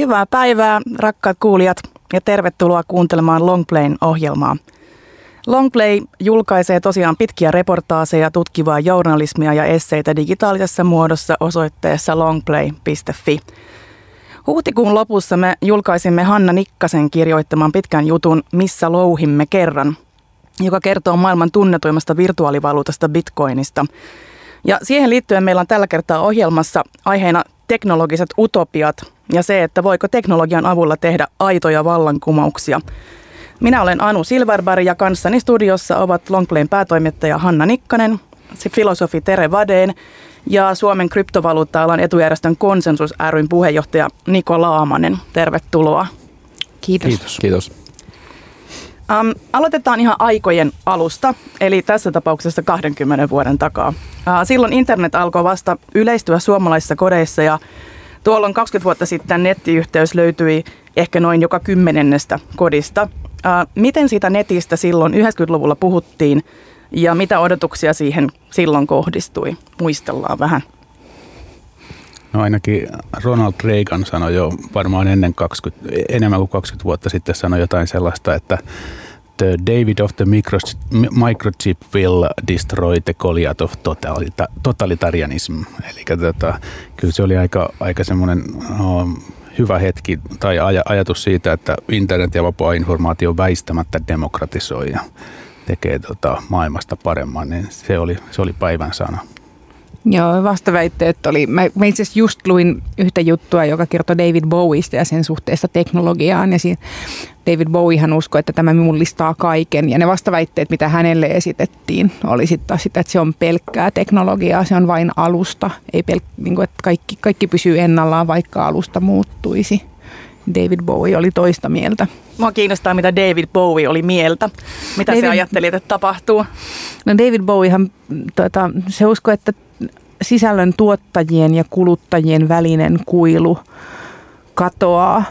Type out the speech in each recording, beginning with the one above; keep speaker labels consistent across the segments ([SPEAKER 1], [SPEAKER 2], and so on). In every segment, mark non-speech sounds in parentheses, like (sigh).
[SPEAKER 1] Hyvää päivää, rakkaat kuulijat, ja tervetuloa kuuntelemaan Longplayn ohjelmaa. Longplay julkaisee tosiaan pitkiä reportaaseja, tutkivaa journalismia ja esseitä digitaalisessa muodossa osoitteessa longplay.fi. Huhtikuun lopussa me julkaisimme Hanna Nikkasen kirjoittaman pitkän jutun Missä louhimme kerran, joka kertoo maailman tunnetuimmasta virtuaalivaluutasta Bitcoinista. Ja siihen liittyen meillä on tällä kertaa ohjelmassa aiheena teknologiset utopiat ja se, että voiko teknologian avulla tehdä aitoja vallankumouksia. Minä olen Anu Silverberg ja kanssani studiossa ovat Longplayn päätoimittaja Hanna Nikkanen, filosofi Tere Vadeen ja Suomen kryptovaluutta-alan etujärjestön Konsensus ryn puheenjohtaja Niko Laamanen. Tervetuloa.
[SPEAKER 2] Kiitos. Kiitos.
[SPEAKER 3] Kiitos.
[SPEAKER 1] Um, aloitetaan ihan aikojen alusta, eli tässä tapauksessa 20 vuoden takaa. Uh, silloin internet alkoi vasta yleistyä suomalaisissa kodeissa ja tuolloin 20 vuotta sitten nettiyhteys löytyi ehkä noin joka kymmenennestä kodista. Uh, miten siitä netistä silloin 90-luvulla puhuttiin ja mitä odotuksia siihen silloin kohdistui? Muistellaan vähän.
[SPEAKER 3] No ainakin Ronald Reagan sanoi jo varmaan ennen 20, enemmän kuin 20 vuotta sitten sanoi jotain sellaista, että the David of the microchip will destroy the Goliath of totalita, totalitarianism. Eli tota, kyllä se oli aika, aika semmoinen no, hyvä hetki tai aj- ajatus siitä, että internet ja vapaa informaatio väistämättä demokratisoi ja tekee tota, maailmasta paremman, niin se oli, se oli päivän sana.
[SPEAKER 2] Joo, vastaväitteet oli, mä, mä itse asiassa just luin yhtä juttua, joka kertoi David Bowista ja sen suhteesta teknologiaan. Ja siinä David Bowiehan uskoi, että tämä mullistaa kaiken. Ja ne vastaväitteet, mitä hänelle esitettiin, oli sitten taas sitä, että se on pelkkää teknologiaa, se on vain alusta. Ei pelk, niin kuin, että kaikki, kaikki pysyy ennallaan, vaikka alusta muuttuisi. David Bowie oli toista mieltä.
[SPEAKER 1] Mua kiinnostaa, mitä David Bowie oli mieltä. Mitä David, se ajatteli, että tapahtuu?
[SPEAKER 2] No David Bowiehan, tuota, se uskoi, että sisällön tuottajien ja kuluttajien välinen kuilu katoaa.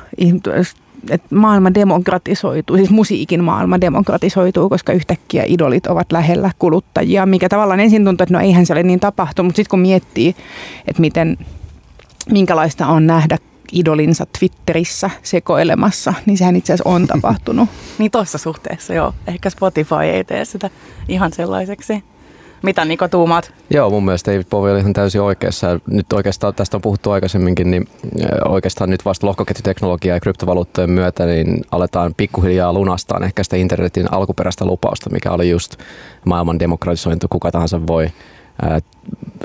[SPEAKER 2] Että maailma demokratisoituu, siis musiikin maailma demokratisoituu, koska yhtäkkiä idolit ovat lähellä kuluttajia, mikä tavallaan ensin tuntuu, että no eihän se ole niin tapahtunut, mutta sitten kun miettii, että miten, minkälaista on nähdä idolinsa Twitterissä sekoilemassa, niin sehän itse asiassa on (laughs) tapahtunut.
[SPEAKER 1] niin tuossa suhteessa joo. Ehkä Spotify ei tee sitä ihan sellaiseksi. Mitä Niko tuumaat?
[SPEAKER 4] Joo, mun mielestä David Bowie oli ihan täysin oikeassa. Nyt oikeastaan tästä on puhuttu aikaisemminkin, niin oikeastaan nyt vasta lohkoketjuteknologiaa ja kryptovaluuttojen myötä niin aletaan pikkuhiljaa lunastaa ehkä sitä internetin alkuperäistä lupausta, mikä oli just maailman demokratisointi, kuka tahansa voi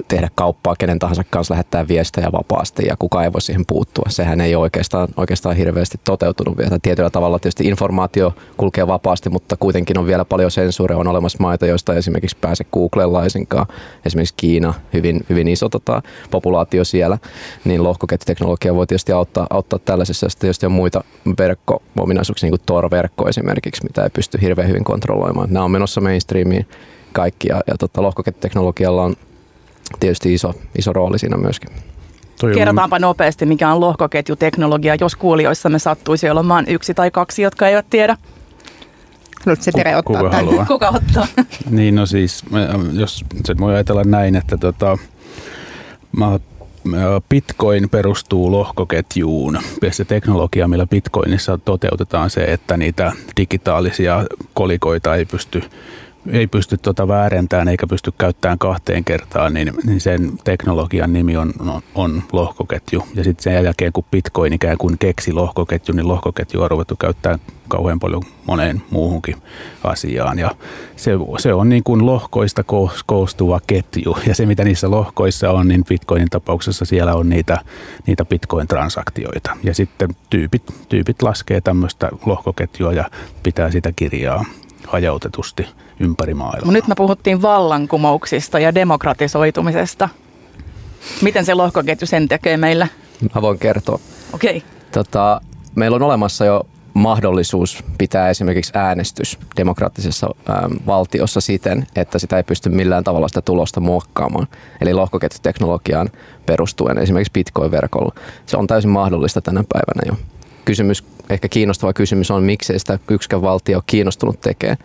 [SPEAKER 4] tehdä kauppaa kenen tahansa kanssa, lähettää viestejä vapaasti ja kukaan ei voi siihen puuttua. Sehän ei ole oikeastaan, oikeastaan hirveästi toteutunut vielä. Tietyllä tavalla tietysti informaatio kulkee vapaasti, mutta kuitenkin on vielä paljon sensuuria. On olemassa maita, joista esimerkiksi pääse Googleen laisinkaan. Esimerkiksi Kiina, hyvin, hyvin iso tota, populaatio siellä. Niin lohkoketjuteknologia voi tietysti auttaa, auttaa tällaisessa. Sitten tietysti on muita verkko-ominaisuuksia, niin kuin Tor-verkko esimerkiksi, mitä ei pysty hirveän hyvin kontrolloimaan. Nämä on menossa mainstreamiin kaikki ja, ja tota, lohkoketjuteknologialla on tietysti iso, iso rooli siinä myöskin.
[SPEAKER 1] Kerrotaanpa nopeasti, mikä on lohkoketjuteknologia, jos kuulijoissamme sattuisi olemaan yksi tai kaksi, jotka eivät tiedä.
[SPEAKER 2] Nyt se Tere ottaa
[SPEAKER 3] Kuka haluaa? (laughs)
[SPEAKER 1] Kuka ottaa? (laughs)
[SPEAKER 3] niin, no siis, jos se voi ajatella näin, että tota, Bitcoin perustuu lohkoketjuun. Se teknologia, millä Bitcoinissa toteutetaan se, että niitä digitaalisia kolikoita ei pysty ei pysty tuota väärentämään eikä pysty käyttämään kahteen kertaan, niin, niin sen teknologian nimi on, on, on lohkoketju. Ja sitten sen jälkeen, kun Bitcoin ikään kuin keksi lohkoketju, niin lohkoketju on ruvettu käyttämään kauhean paljon moneen muuhunkin asiaan. Ja se, se on niin kuin lohkoista koostuva ketju. Ja se, mitä niissä lohkoissa on, niin Bitcoinin tapauksessa siellä on niitä, niitä Bitcoin-transaktioita. Ja sitten tyypit, tyypit laskee tämmöistä lohkoketjua ja pitää sitä kirjaa hajautetusti ympäri maailmaa.
[SPEAKER 1] Nyt me puhuttiin vallankumouksista ja demokratisoitumisesta. Miten se lohkoketju sen tekee meillä?
[SPEAKER 4] Mä voin kertoa.
[SPEAKER 1] Okei. Okay.
[SPEAKER 4] Tota, meillä on olemassa jo mahdollisuus pitää esimerkiksi äänestys demokraattisessa ähm, valtiossa siten, että sitä ei pysty millään tavalla sitä tulosta muokkaamaan. Eli lohkoketjuteknologiaan perustuen esimerkiksi Bitcoin-verkolla. Se on täysin mahdollista tänä päivänä jo. Kysymys, ehkä kiinnostava kysymys on, miksi sitä yksikään valtio kiinnostunut tekee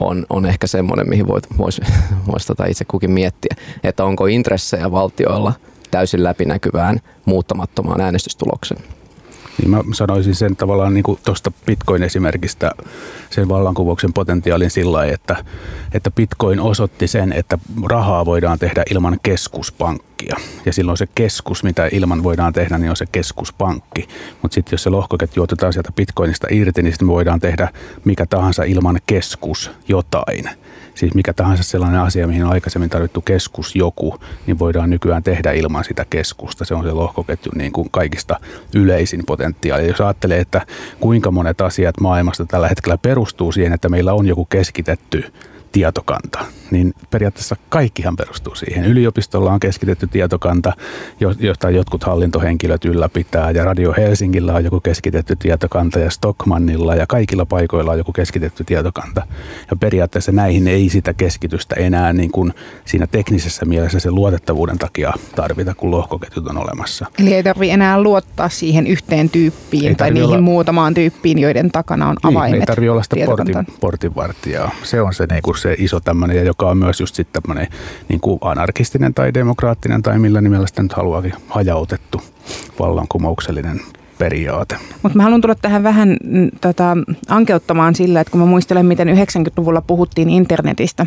[SPEAKER 4] on, on ehkä semmoinen, mihin voisi vois, (laughs) vois tota itse kukin miettiä, että onko intressejä valtioilla täysin läpinäkyvään muuttamattomaan äänestystulokseen.
[SPEAKER 3] Niin mä sanoisin sen tavallaan niin tuosta Bitcoin-esimerkistä sen vallankumouksen potentiaalin sillä että, että Bitcoin osoitti sen, että rahaa voidaan tehdä ilman keskuspankkia. Ja silloin se keskus, mitä ilman voidaan tehdä, niin on se keskuspankki. Mutta sitten jos se lohkoketju otetaan sieltä Bitcoinista irti, niin sitten me voidaan tehdä mikä tahansa ilman keskus jotain siis mikä tahansa sellainen asia, mihin on aikaisemmin tarvittu keskus joku, niin voidaan nykyään tehdä ilman sitä keskusta. Se on se lohkoketju niin kuin kaikista yleisin potentiaali. Jos ajattelee, että kuinka monet asiat maailmasta tällä hetkellä perustuu siihen, että meillä on joku keskitetty tietokanta, niin periaatteessa kaikkihan perustuu siihen. Yliopistolla on keskitetty tietokanta, jota jotkut hallintohenkilöt ylläpitää, ja Radio Helsingillä on joku keskitetty tietokanta, ja Stockmannilla ja kaikilla paikoilla on joku keskitetty tietokanta. Ja periaatteessa näihin ei sitä keskitystä enää niin kuin siinä teknisessä mielessä sen luotettavuuden takia tarvita, kun lohkoketjut on olemassa.
[SPEAKER 2] Eli ei tarvitse enää luottaa siihen yhteen tyyppiin tai niihin olla... muutamaan tyyppiin, joiden takana on avaimet. Niin,
[SPEAKER 3] ei tarvitse olla sitä portin, portinvartijaa. Se on se, niin kuin se iso tämmöinen, ja joka on myös just sitten tämmöinen niin kuin anarkistinen tai demokraattinen tai millä nimellä sitä nyt haluakin hajautettu vallankumouksellinen periaate.
[SPEAKER 2] Mutta mä haluan tulla tähän vähän mm, tota, ankeuttamaan sillä, että kun mä muistelen, miten 90-luvulla puhuttiin internetistä,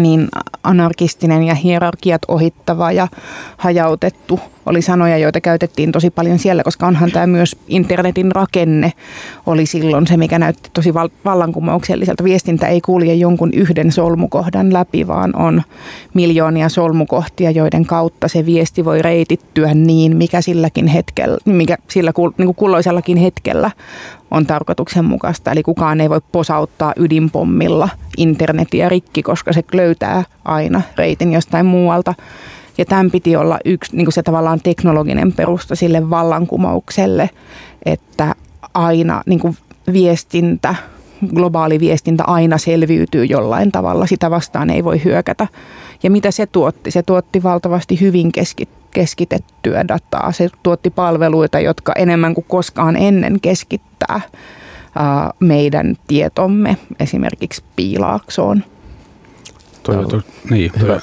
[SPEAKER 2] niin anarkistinen ja hierarkiat ohittava ja hajautettu oli sanoja, joita käytettiin tosi paljon siellä, koska onhan tämä myös internetin rakenne oli silloin se, mikä näytti tosi vallankumoukselliselta. Viestintä ei kulje jonkun yhden solmukohdan läpi, vaan on miljoonia solmukohtia, joiden kautta se viesti voi reitittyä niin, mikä silläkin hetkellä, mikä sillä niin kulloisellakin hetkellä on tarkoituksenmukaista. Eli kukaan ei voi posauttaa ydinpommilla internetiä rikki, koska se löytää aina reitin jostain muualta. Ja tämän piti olla yksi niin kuin se tavallaan teknologinen perusta sille vallankumoukselle, että aina niin kuin viestintä, globaali viestintä aina selviytyy jollain tavalla. Sitä vastaan ei voi hyökätä. Ja mitä se tuotti? Se tuotti valtavasti hyvin keskitettyä dataa. Se tuotti palveluita, jotka enemmän kuin koskaan ennen keskittää meidän tietomme esimerkiksi piilaaksoon.
[SPEAKER 3] Toivottavasti, niin, hyvä,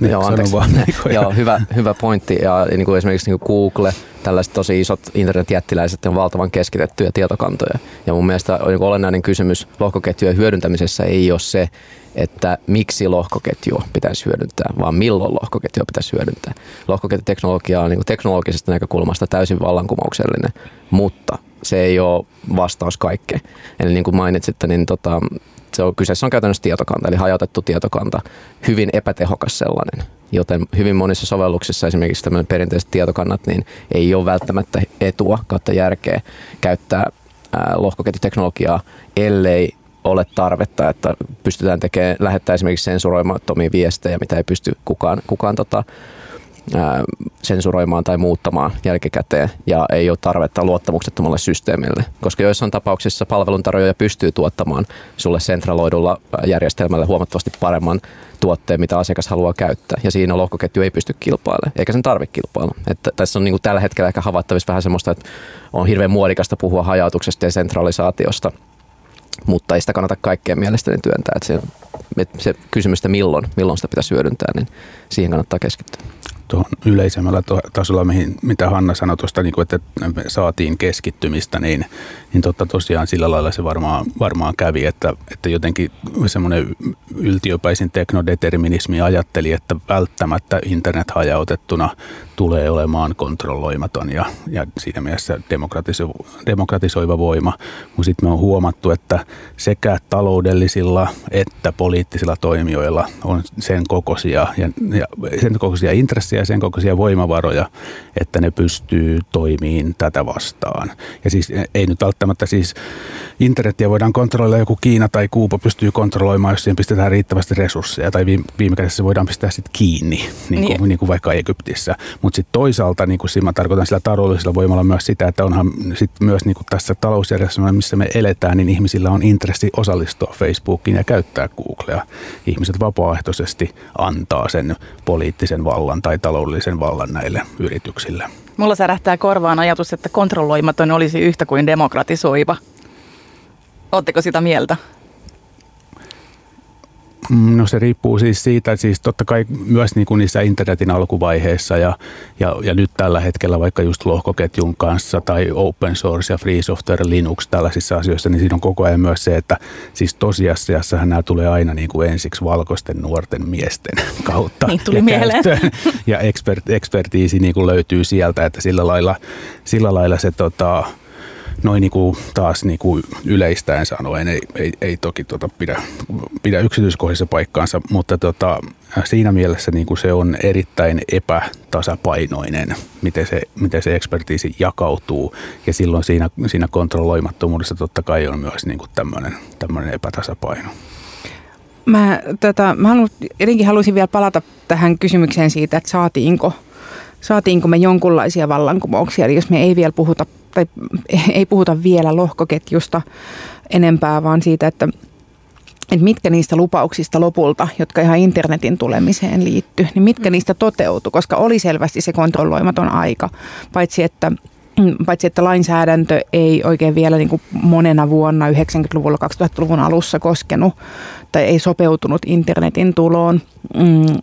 [SPEAKER 4] niin, Joo, anteeksi. Vaan. (laughs) Joo, hyvä, hyvä pointti. Ja niin kuin esimerkiksi niin kuin Google, tällaiset tosi isot internetjättiläiset on valtavan keskitettyjä tietokantoja. Ja mun mielestä niin olennainen kysymys lohkoketjujen hyödyntämisessä ei ole se, että miksi lohkoketjua pitäisi hyödyntää, vaan milloin lohkoketjua pitäisi hyödyntää. Lohkoketjuteknologia on niin kuin teknologisesta näkökulmasta täysin vallankumouksellinen, mutta se ei ole vastaus kaikkeen. Eli niin kuin mainitsitte, niin tota, se on, kyseessä on käytännössä tietokanta, eli hajautettu tietokanta, hyvin epätehokas sellainen. Joten hyvin monissa sovelluksissa esimerkiksi tämmöinen perinteiset tietokannat, niin ei ole välttämättä etua kautta järkeä käyttää lohkoketjuteknologiaa, ellei ole tarvetta, että pystytään tekemään, lähettää esimerkiksi sensuroimattomia viestejä, mitä ei pysty kukaan, kukaan tota, sensuroimaan tai muuttamaan jälkikäteen ja ei ole tarvetta luottamuksettomalle systeemille, koska joissain tapauksissa palveluntarjoaja pystyy tuottamaan sulle sentraloidulla järjestelmällä huomattavasti paremman tuotteen, mitä asiakas haluaa käyttää. Ja siinä lohkoketju ei pysty kilpailemaan, eikä sen tarvitse kilpailla. Että tässä on niin kuin tällä hetkellä ehkä havaittavissa vähän semmoista, että on hirveän muodikasta puhua hajautuksesta ja sentralisaatiosta, mutta ei sitä kannata kaikkeen mielestäni työntää. Että se, se kysymystä milloin, milloin sitä pitäisi hyödyntää, niin siihen kannattaa keskittyä
[SPEAKER 3] tuohon yleisemmällä tasolla, mihin, mitä Hanna sanoi tuosta, niin kuin, että saatiin keskittymistä, niin, niin totta tosiaan sillä lailla se varmaan, varmaan kävi, että, että jotenkin semmoinen yltiöpäisin teknodeterminismi ajatteli, että välttämättä internet hajautettuna tulee olemaan kontrolloimaton ja, ja siinä mielessä demokratiso, demokratisoiva voima. Mutta sitten me on huomattu, että sekä taloudellisilla että poliittisilla toimijoilla on sen kokoisia, ja, ja sen kokoisia intressejä ja sen kokoisia voimavaroja, että ne pystyy toimiin tätä vastaan. Ja siis ei nyt välttämättä siis internetiä voidaan kontrolloida, joku Kiina tai Kuuba pystyy kontrolloimaan, jos siihen pistetään riittävästi resursseja, tai viime, viime kädessä se voidaan pistää sitten kiinni, niin kuin, niin. Niin kuin vaikka Egyptissä. Mutta sitten toisaalta, niin kuin siinä mä tarkoitan sillä taloudellisella voimalla myös sitä, että onhan sit myös niin kuin tässä talousjärjestelmässä, missä me eletään, niin ihmisillä on intressi osallistua Facebookiin ja käyttää Googlea. Ihmiset vapaaehtoisesti antaa sen poliittisen vallan tai taloudellisen vallan näille yrityksille.
[SPEAKER 1] Mulla särähtää korvaan ajatus, että kontrolloimaton olisi yhtä kuin demokratisoiva. Oletteko sitä mieltä?
[SPEAKER 3] Mm, no se riippuu siis siitä, että siis totta kai myös niin kuin niissä internetin alkuvaiheissa ja, ja, ja nyt tällä hetkellä vaikka just lohkoketjun kanssa tai open source ja free software Linux tällaisissa asioissa, niin siinä on koko ajan myös se, että siis tosiasiassahan nämä tulee aina niin kuin ensiksi valkoisten nuorten miesten (laughs) kautta.
[SPEAKER 1] Niin tuli
[SPEAKER 3] ja
[SPEAKER 1] mieleen.
[SPEAKER 3] käyttöön. Ja expert, ekspertiisi niin kuin löytyy sieltä, että sillä lailla, sillä lailla se tota, noin niin kuin taas niin kuin yleistäen sanoen ei, ei, ei toki tota pidä, pidä yksityiskohdissa paikkaansa, mutta tota, siinä mielessä niin kuin se on erittäin epätasapainoinen, miten se, miten se ekspertiisi jakautuu ja silloin siinä, siinä kontrolloimattomuudessa totta kai on myös niin kuin tämmöinen, epätasapaino.
[SPEAKER 2] Mä, tota, mä haluan, jotenkin haluaisin vielä palata tähän kysymykseen siitä, että saatiinko, saatiinko me jonkunlaisia vallankumouksia. Eli jos me ei vielä puhuta, tai (laughs) ei puhuta vielä lohkoketjusta enempää, vaan siitä, että, että mitkä niistä lupauksista lopulta, jotka ihan internetin tulemiseen liittyy, niin mitkä niistä toteutui, koska oli selvästi se kontrolloimaton aika, paitsi että paitsi että lainsäädäntö ei oikein vielä niin kuin monena vuonna 90-luvulla, 2000-luvun alussa koskenut tai ei sopeutunut internetin tuloon. Mm,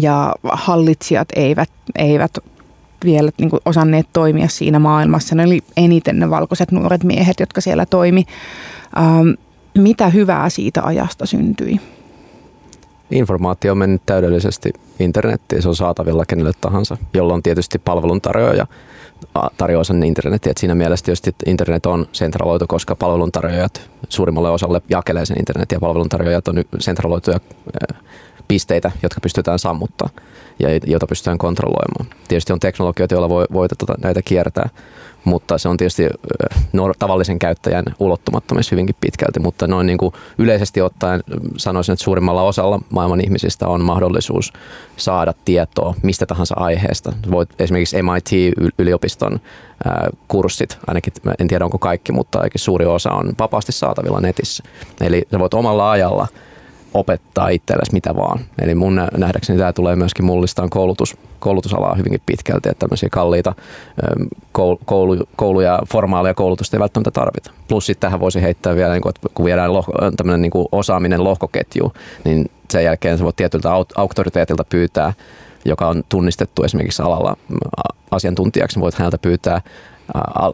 [SPEAKER 2] ja hallitsijat eivät, eivät vielä niin kuin osanneet toimia siinä maailmassa. Ne oli eniten ne valkoiset nuoret miehet, jotka siellä toimi. Ähm, mitä hyvää siitä ajasta syntyi?
[SPEAKER 4] Informaatio on mennyt täydellisesti internettiin, se on saatavilla kenelle tahansa, jolloin tietysti palveluntarjoaja tarjoaa sen internetin. Et siinä mielessä tietysti internet on sentraloitu, koska palveluntarjoajat suurimmalle osalle jakelee sen internetin ja palveluntarjoajat on sentraloituja pisteitä, jotka pystytään sammuttaa ja joita pystytään kontrolloimaan. Tietysti on teknologioita, joilla voi, voi tota, näitä kiertää, mutta se on tietysti tavallisen käyttäjän ulottumattomissa hyvinkin pitkälti, mutta noin niin kuin yleisesti ottaen sanoisin, että suurimmalla osalla maailman ihmisistä on mahdollisuus saada tietoa mistä tahansa aiheesta. Voit esimerkiksi MIT-yliopiston kurssit, ainakin en tiedä onko kaikki, mutta ainakin suuri osa on vapaasti saatavilla netissä. Eli sä voit omalla ajalla opettaa itsellesi mitä vaan. Eli mun nähdäkseni tämä tulee myöskin mullistaan koulutus, koulutusalaa hyvinkin pitkälti, että tämmöisiä kalliita koulu, koulu, ja formaalia koulutusta ei välttämättä tarvita. Plus sitten tähän voisi heittää vielä, niin että kun viedään lohko, tämmöinen niin osaaminen lohkoketju, niin sen jälkeen sä voit tietyltä auktoriteetilta pyytää, joka on tunnistettu esimerkiksi alalla asiantuntijaksi, niin voit häneltä pyytää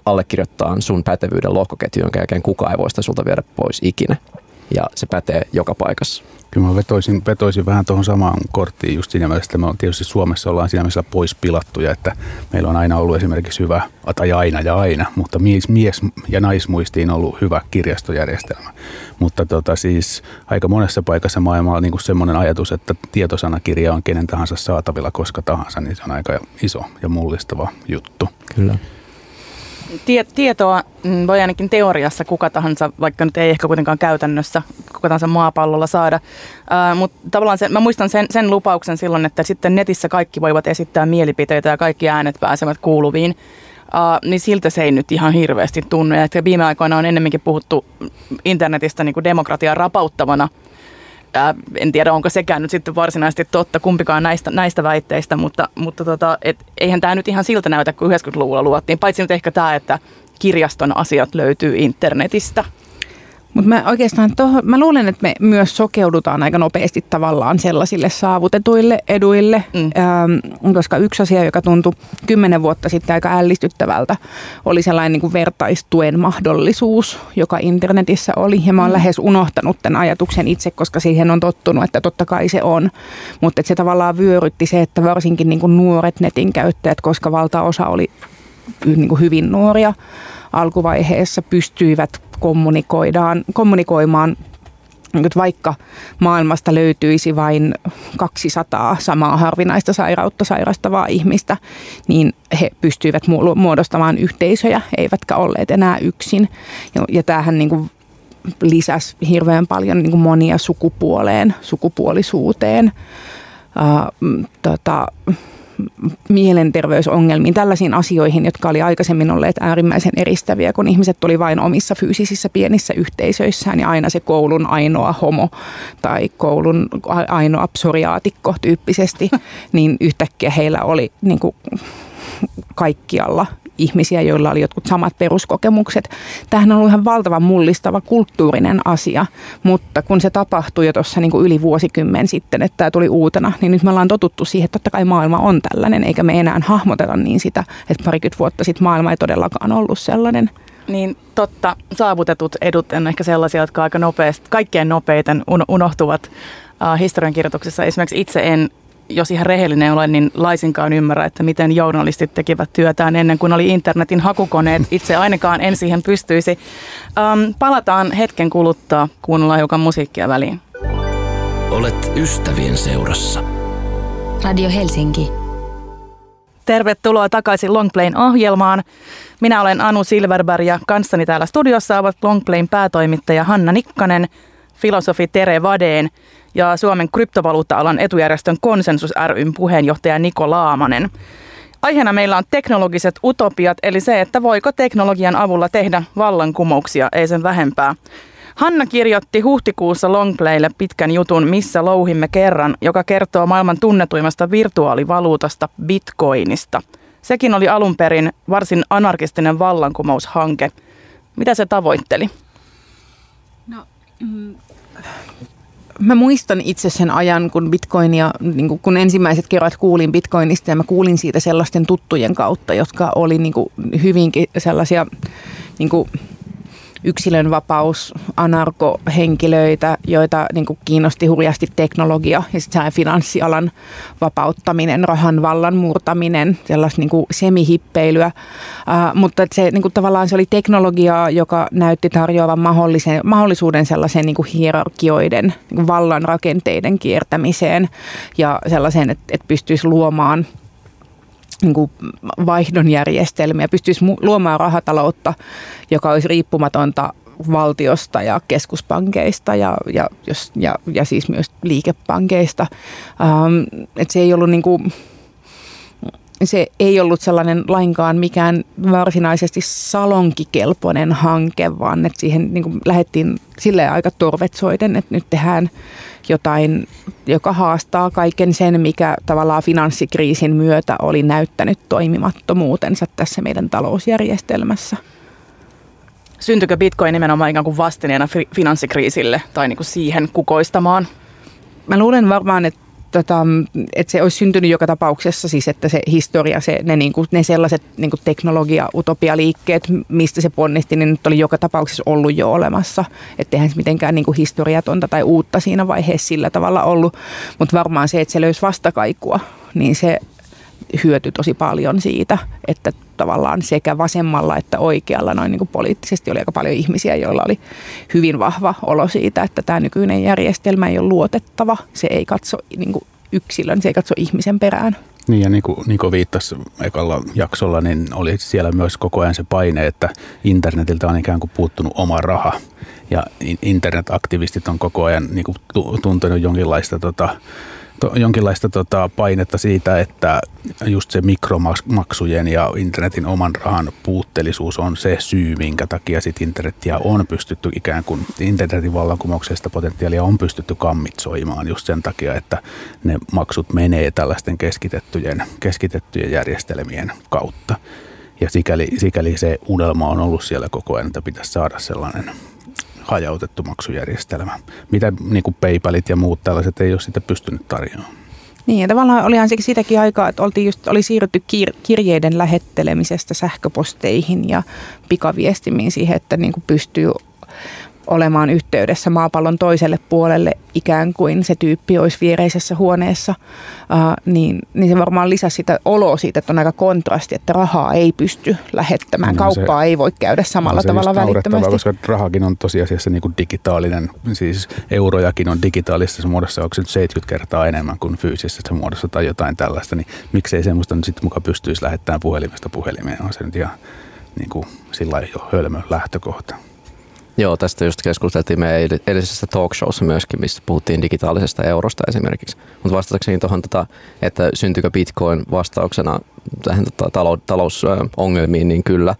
[SPEAKER 4] allekirjoittaa sun pätevyyden lohkoketju, jonka jälkeen kukaan ei voi sitä sulta viedä pois ikinä ja se pätee joka paikassa.
[SPEAKER 3] Kyllä mä vetoisin, vetoisin vähän tuohon samaan korttiin just siinä mielessä, että me on tietysti Suomessa ollaan siinä mielessä pois pilattuja, että meillä on aina ollut esimerkiksi hyvä, tai aina ja aina, mutta mies, mies ja naismuistiin on ollut hyvä kirjastojärjestelmä. Mutta tota, siis aika monessa paikassa maailmalla on niin semmoinen ajatus, että tietosanakirja on kenen tahansa saatavilla koska tahansa, niin se on aika iso ja mullistava juttu.
[SPEAKER 4] Kyllä
[SPEAKER 1] tie, tietoa mm, voi ainakin teoriassa kuka tahansa, vaikka nyt ei ehkä kuitenkaan käytännössä kuka tahansa maapallolla saada. Uh, Mutta tavallaan se, mä muistan sen, sen lupauksen silloin, että sitten netissä kaikki voivat esittää mielipiteitä ja kaikki äänet pääsevät kuuluviin. Uh, niin siltä se ei nyt ihan hirveästi tunnu. Ja viime aikoina on ennemminkin puhuttu internetistä niin kuin rapauttavana – Ää, en tiedä, onko sekään nyt sitten varsinaisesti totta, kumpikaan näistä, näistä väitteistä, mutta, mutta tota, et, eihän tämä nyt ihan siltä näytä, kuin 90-luvulla luvattiin. Paitsi nyt ehkä tämä, että kirjaston asiat löytyy internetistä.
[SPEAKER 2] Mutta mä oikeastaan toho, mä luulen, että me myös sokeudutaan aika nopeasti tavallaan sellaisille saavutetuille eduille, mm. ähm, koska yksi asia, joka tuntui kymmenen vuotta sitten aika ällistyttävältä, oli sellainen niin kuin vertaistuen mahdollisuus, joka internetissä oli. Ja mä oon mm. lähes unohtanut tämän ajatuksen itse, koska siihen on tottunut, että totta kai se on. Mutta se tavallaan vyörytti se, että varsinkin niin kuin nuoret netin käyttäjät, koska valtaosa oli niin kuin hyvin nuoria alkuvaiheessa, pystyivät kommunikoidaan, kommunikoimaan että vaikka maailmasta löytyisi vain 200 samaa harvinaista sairautta sairastavaa ihmistä, niin he pystyivät muodostamaan yhteisöjä, eivätkä olleet enää yksin. Ja, ja tämähän niin kuin lisäsi hirveän paljon niin kuin monia sukupuoleen, sukupuolisuuteen. Uh, tota, mielenterveysongelmiin, tällaisiin asioihin, jotka oli aikaisemmin olleet äärimmäisen eristäviä, kun ihmiset oli vain omissa fyysisissä pienissä yhteisöissään ja aina se koulun ainoa homo tai koulun ainoa psoriaatikko tyyppisesti, (laughs) niin yhtäkkiä heillä oli niin kuin kaikkialla ihmisiä, joilla oli jotkut samat peruskokemukset. Tämähän on ollut ihan valtavan mullistava kulttuurinen asia, mutta kun se tapahtui jo tuossa niin yli vuosikymmen sitten, että tämä tuli uutena, niin nyt me ollaan totuttu siihen, että totta kai maailma on tällainen, eikä me enää hahmoteta niin sitä, että parikymmentä vuotta sitten maailma ei todellakaan ollut sellainen.
[SPEAKER 1] Niin totta, saavutetut edut on ehkä sellaisia, jotka aika nopeasti, kaikkein nopeiten unohtuvat uh, historiankirjoituksessa. Esimerkiksi itse en jos ihan rehellinen olen, niin laisinkaan ymmärrä, että miten journalistit tekivät työtään ennen kuin oli internetin hakukoneet. (laughs) Itse ainakaan en siihen pystyisi. Um, palataan hetken kuluttaa, kuunnellaan hiukan musiikkia väliin.
[SPEAKER 5] Olet ystävien seurassa.
[SPEAKER 6] Radio Helsinki.
[SPEAKER 1] Tervetuloa takaisin Longplayn ohjelmaan. Minä olen Anu Silverberg ja kanssani täällä studiossa ovat Longplayn päätoimittaja Hanna Nikkanen, filosofi Tere Vadeen – ja Suomen kryptovaluutta-alan etujärjestön konsensus ryn puheenjohtaja Niko Laamanen. Aiheena meillä on teknologiset utopiat, eli se, että voiko teknologian avulla tehdä vallankumouksia, ei sen vähempää. Hanna kirjoitti huhtikuussa Longplaylle pitkän jutun Missä louhimme kerran, joka kertoo maailman tunnetuimmasta virtuaalivaluutasta Bitcoinista. Sekin oli alun perin varsin anarkistinen vallankumoushanke. Mitä se tavoitteli?
[SPEAKER 2] No, mm, mä muistan itse sen ajan, kun bitcoinia, niin kun ensimmäiset kerrat kuulin bitcoinista ja mä kuulin siitä sellaisten tuttujen kautta, jotka oli niin hyvinkin sellaisia niin yksilönvapaus, anarkohenkilöitä, joita niin kuin kiinnosti hurjasti teknologia ja sitten finanssialan vapauttaminen, rahan vallan murtaminen, sellaista niin kuin semihippeilyä. Uh, mutta se niin kuin tavallaan se oli teknologia, joka näytti tarjoavan mahdollisen, mahdollisuuden sellaiseen niin kuin hierarkioiden, niin kuin vallan rakenteiden kiertämiseen ja sellaiseen, että, että pystyisi luomaan – niin kuin vaihdon järjestelmiä, pystyisi luomaan rahataloutta, joka olisi riippumatonta valtiosta ja keskuspankeista ja, ja, jos, ja, ja siis myös liikepankeista. Ähm, että se ei ollut niin kuin, se ei ollut sellainen lainkaan mikään varsinaisesti salonkikelpoinen hanke, vaan että siihen niin kuin lähdettiin silleen aika torvetsoiden, että nyt tehdään jotain, joka haastaa kaiken sen, mikä tavallaan finanssikriisin myötä oli näyttänyt toimimattomuutensa tässä meidän talousjärjestelmässä.
[SPEAKER 1] Syntyykö Bitcoin nimenomaan ikään kuin vastineena finanssikriisille tai niin kuin siihen kukoistamaan?
[SPEAKER 2] Mä luulen varmaan, että tota, että se olisi syntynyt joka tapauksessa, siis että se historia, se, ne, niin kuin, ne sellaiset niin kuin teknologia-utopialiikkeet, mistä se ponnisti, niin nyt oli joka tapauksessa ollut jo olemassa. Että eihän se mitenkään niin kuin historiatonta tai uutta siinä vaiheessa sillä tavalla ollut, mutta varmaan se, että se löysi vastakaikua, niin se hyöty tosi paljon siitä, että tavallaan sekä vasemmalla että oikealla noin niin kuin poliittisesti oli aika paljon ihmisiä, joilla oli hyvin vahva olo siitä, että tämä nykyinen järjestelmä ei ole luotettava. Se ei katso niin kuin yksilön, se ei katso ihmisen perään.
[SPEAKER 3] Niin ja niin kuin Niko viittasi ekalla jaksolla, niin oli siellä myös koko ajan se paine, että internetiltä on ikään kuin puuttunut oma raha. Ja internetaktivistit on koko ajan niin kuin tuntenut jonkinlaista tota, to, jonkinlaista tota, painetta siitä, että just se mikromaksujen ja internetin oman rahan puutteellisuus on se syy, minkä takia sit internetiä on pystytty ikään kuin, internetin vallankumouksesta potentiaalia on pystytty kammitsoimaan just sen takia, että ne maksut menee tällaisten keskitettyjen, keskitettyjen järjestelmien kautta. Ja sikäli, sikäli se unelma on ollut siellä koko ajan, että pitäisi saada sellainen hajautettu maksujärjestelmä, mitä niin kuin PayPalit ja muut tällaiset ei ole sitä pystynyt tarjoamaan.
[SPEAKER 2] Niin, ja tavallaan olihan se sitäkin aikaa, että oltiin just, oli siirrytty kir- kirjeiden lähettelemisestä sähköposteihin ja pikaviestimiin siihen, että niin kuin pystyy olemaan yhteydessä maapallon toiselle puolelle ikään kuin se tyyppi olisi viereisessä huoneessa, uh, niin, niin se varmaan lisäsi sitä oloa siitä, että on aika kontrasti, että rahaa ei pysty lähettämään, no, kauppaa se, ei voi käydä samalla no, tavalla välittömästi.
[SPEAKER 3] koska rahakin on tosiasiassa niin kuin digitaalinen, siis eurojakin on digitaalisessa muodossa, onko se nyt 70 kertaa enemmän kuin fyysisessä muodossa tai jotain tällaista, niin miksei semmoista nyt sitten mukaan pystyisi lähettämään puhelimesta puhelimeen, on se nyt ihan niin kuin sillä jo hölmö lähtökohta.
[SPEAKER 4] Joo, tästä just keskusteltiin meidän edellisessä talkshowssa myöskin, missä puhuttiin digitaalisesta eurosta esimerkiksi. Mutta vastatakseni tuohon, tota, että syntyykö bitcoin vastauksena tähän tota, talou- talousongelmiin, niin kyllä.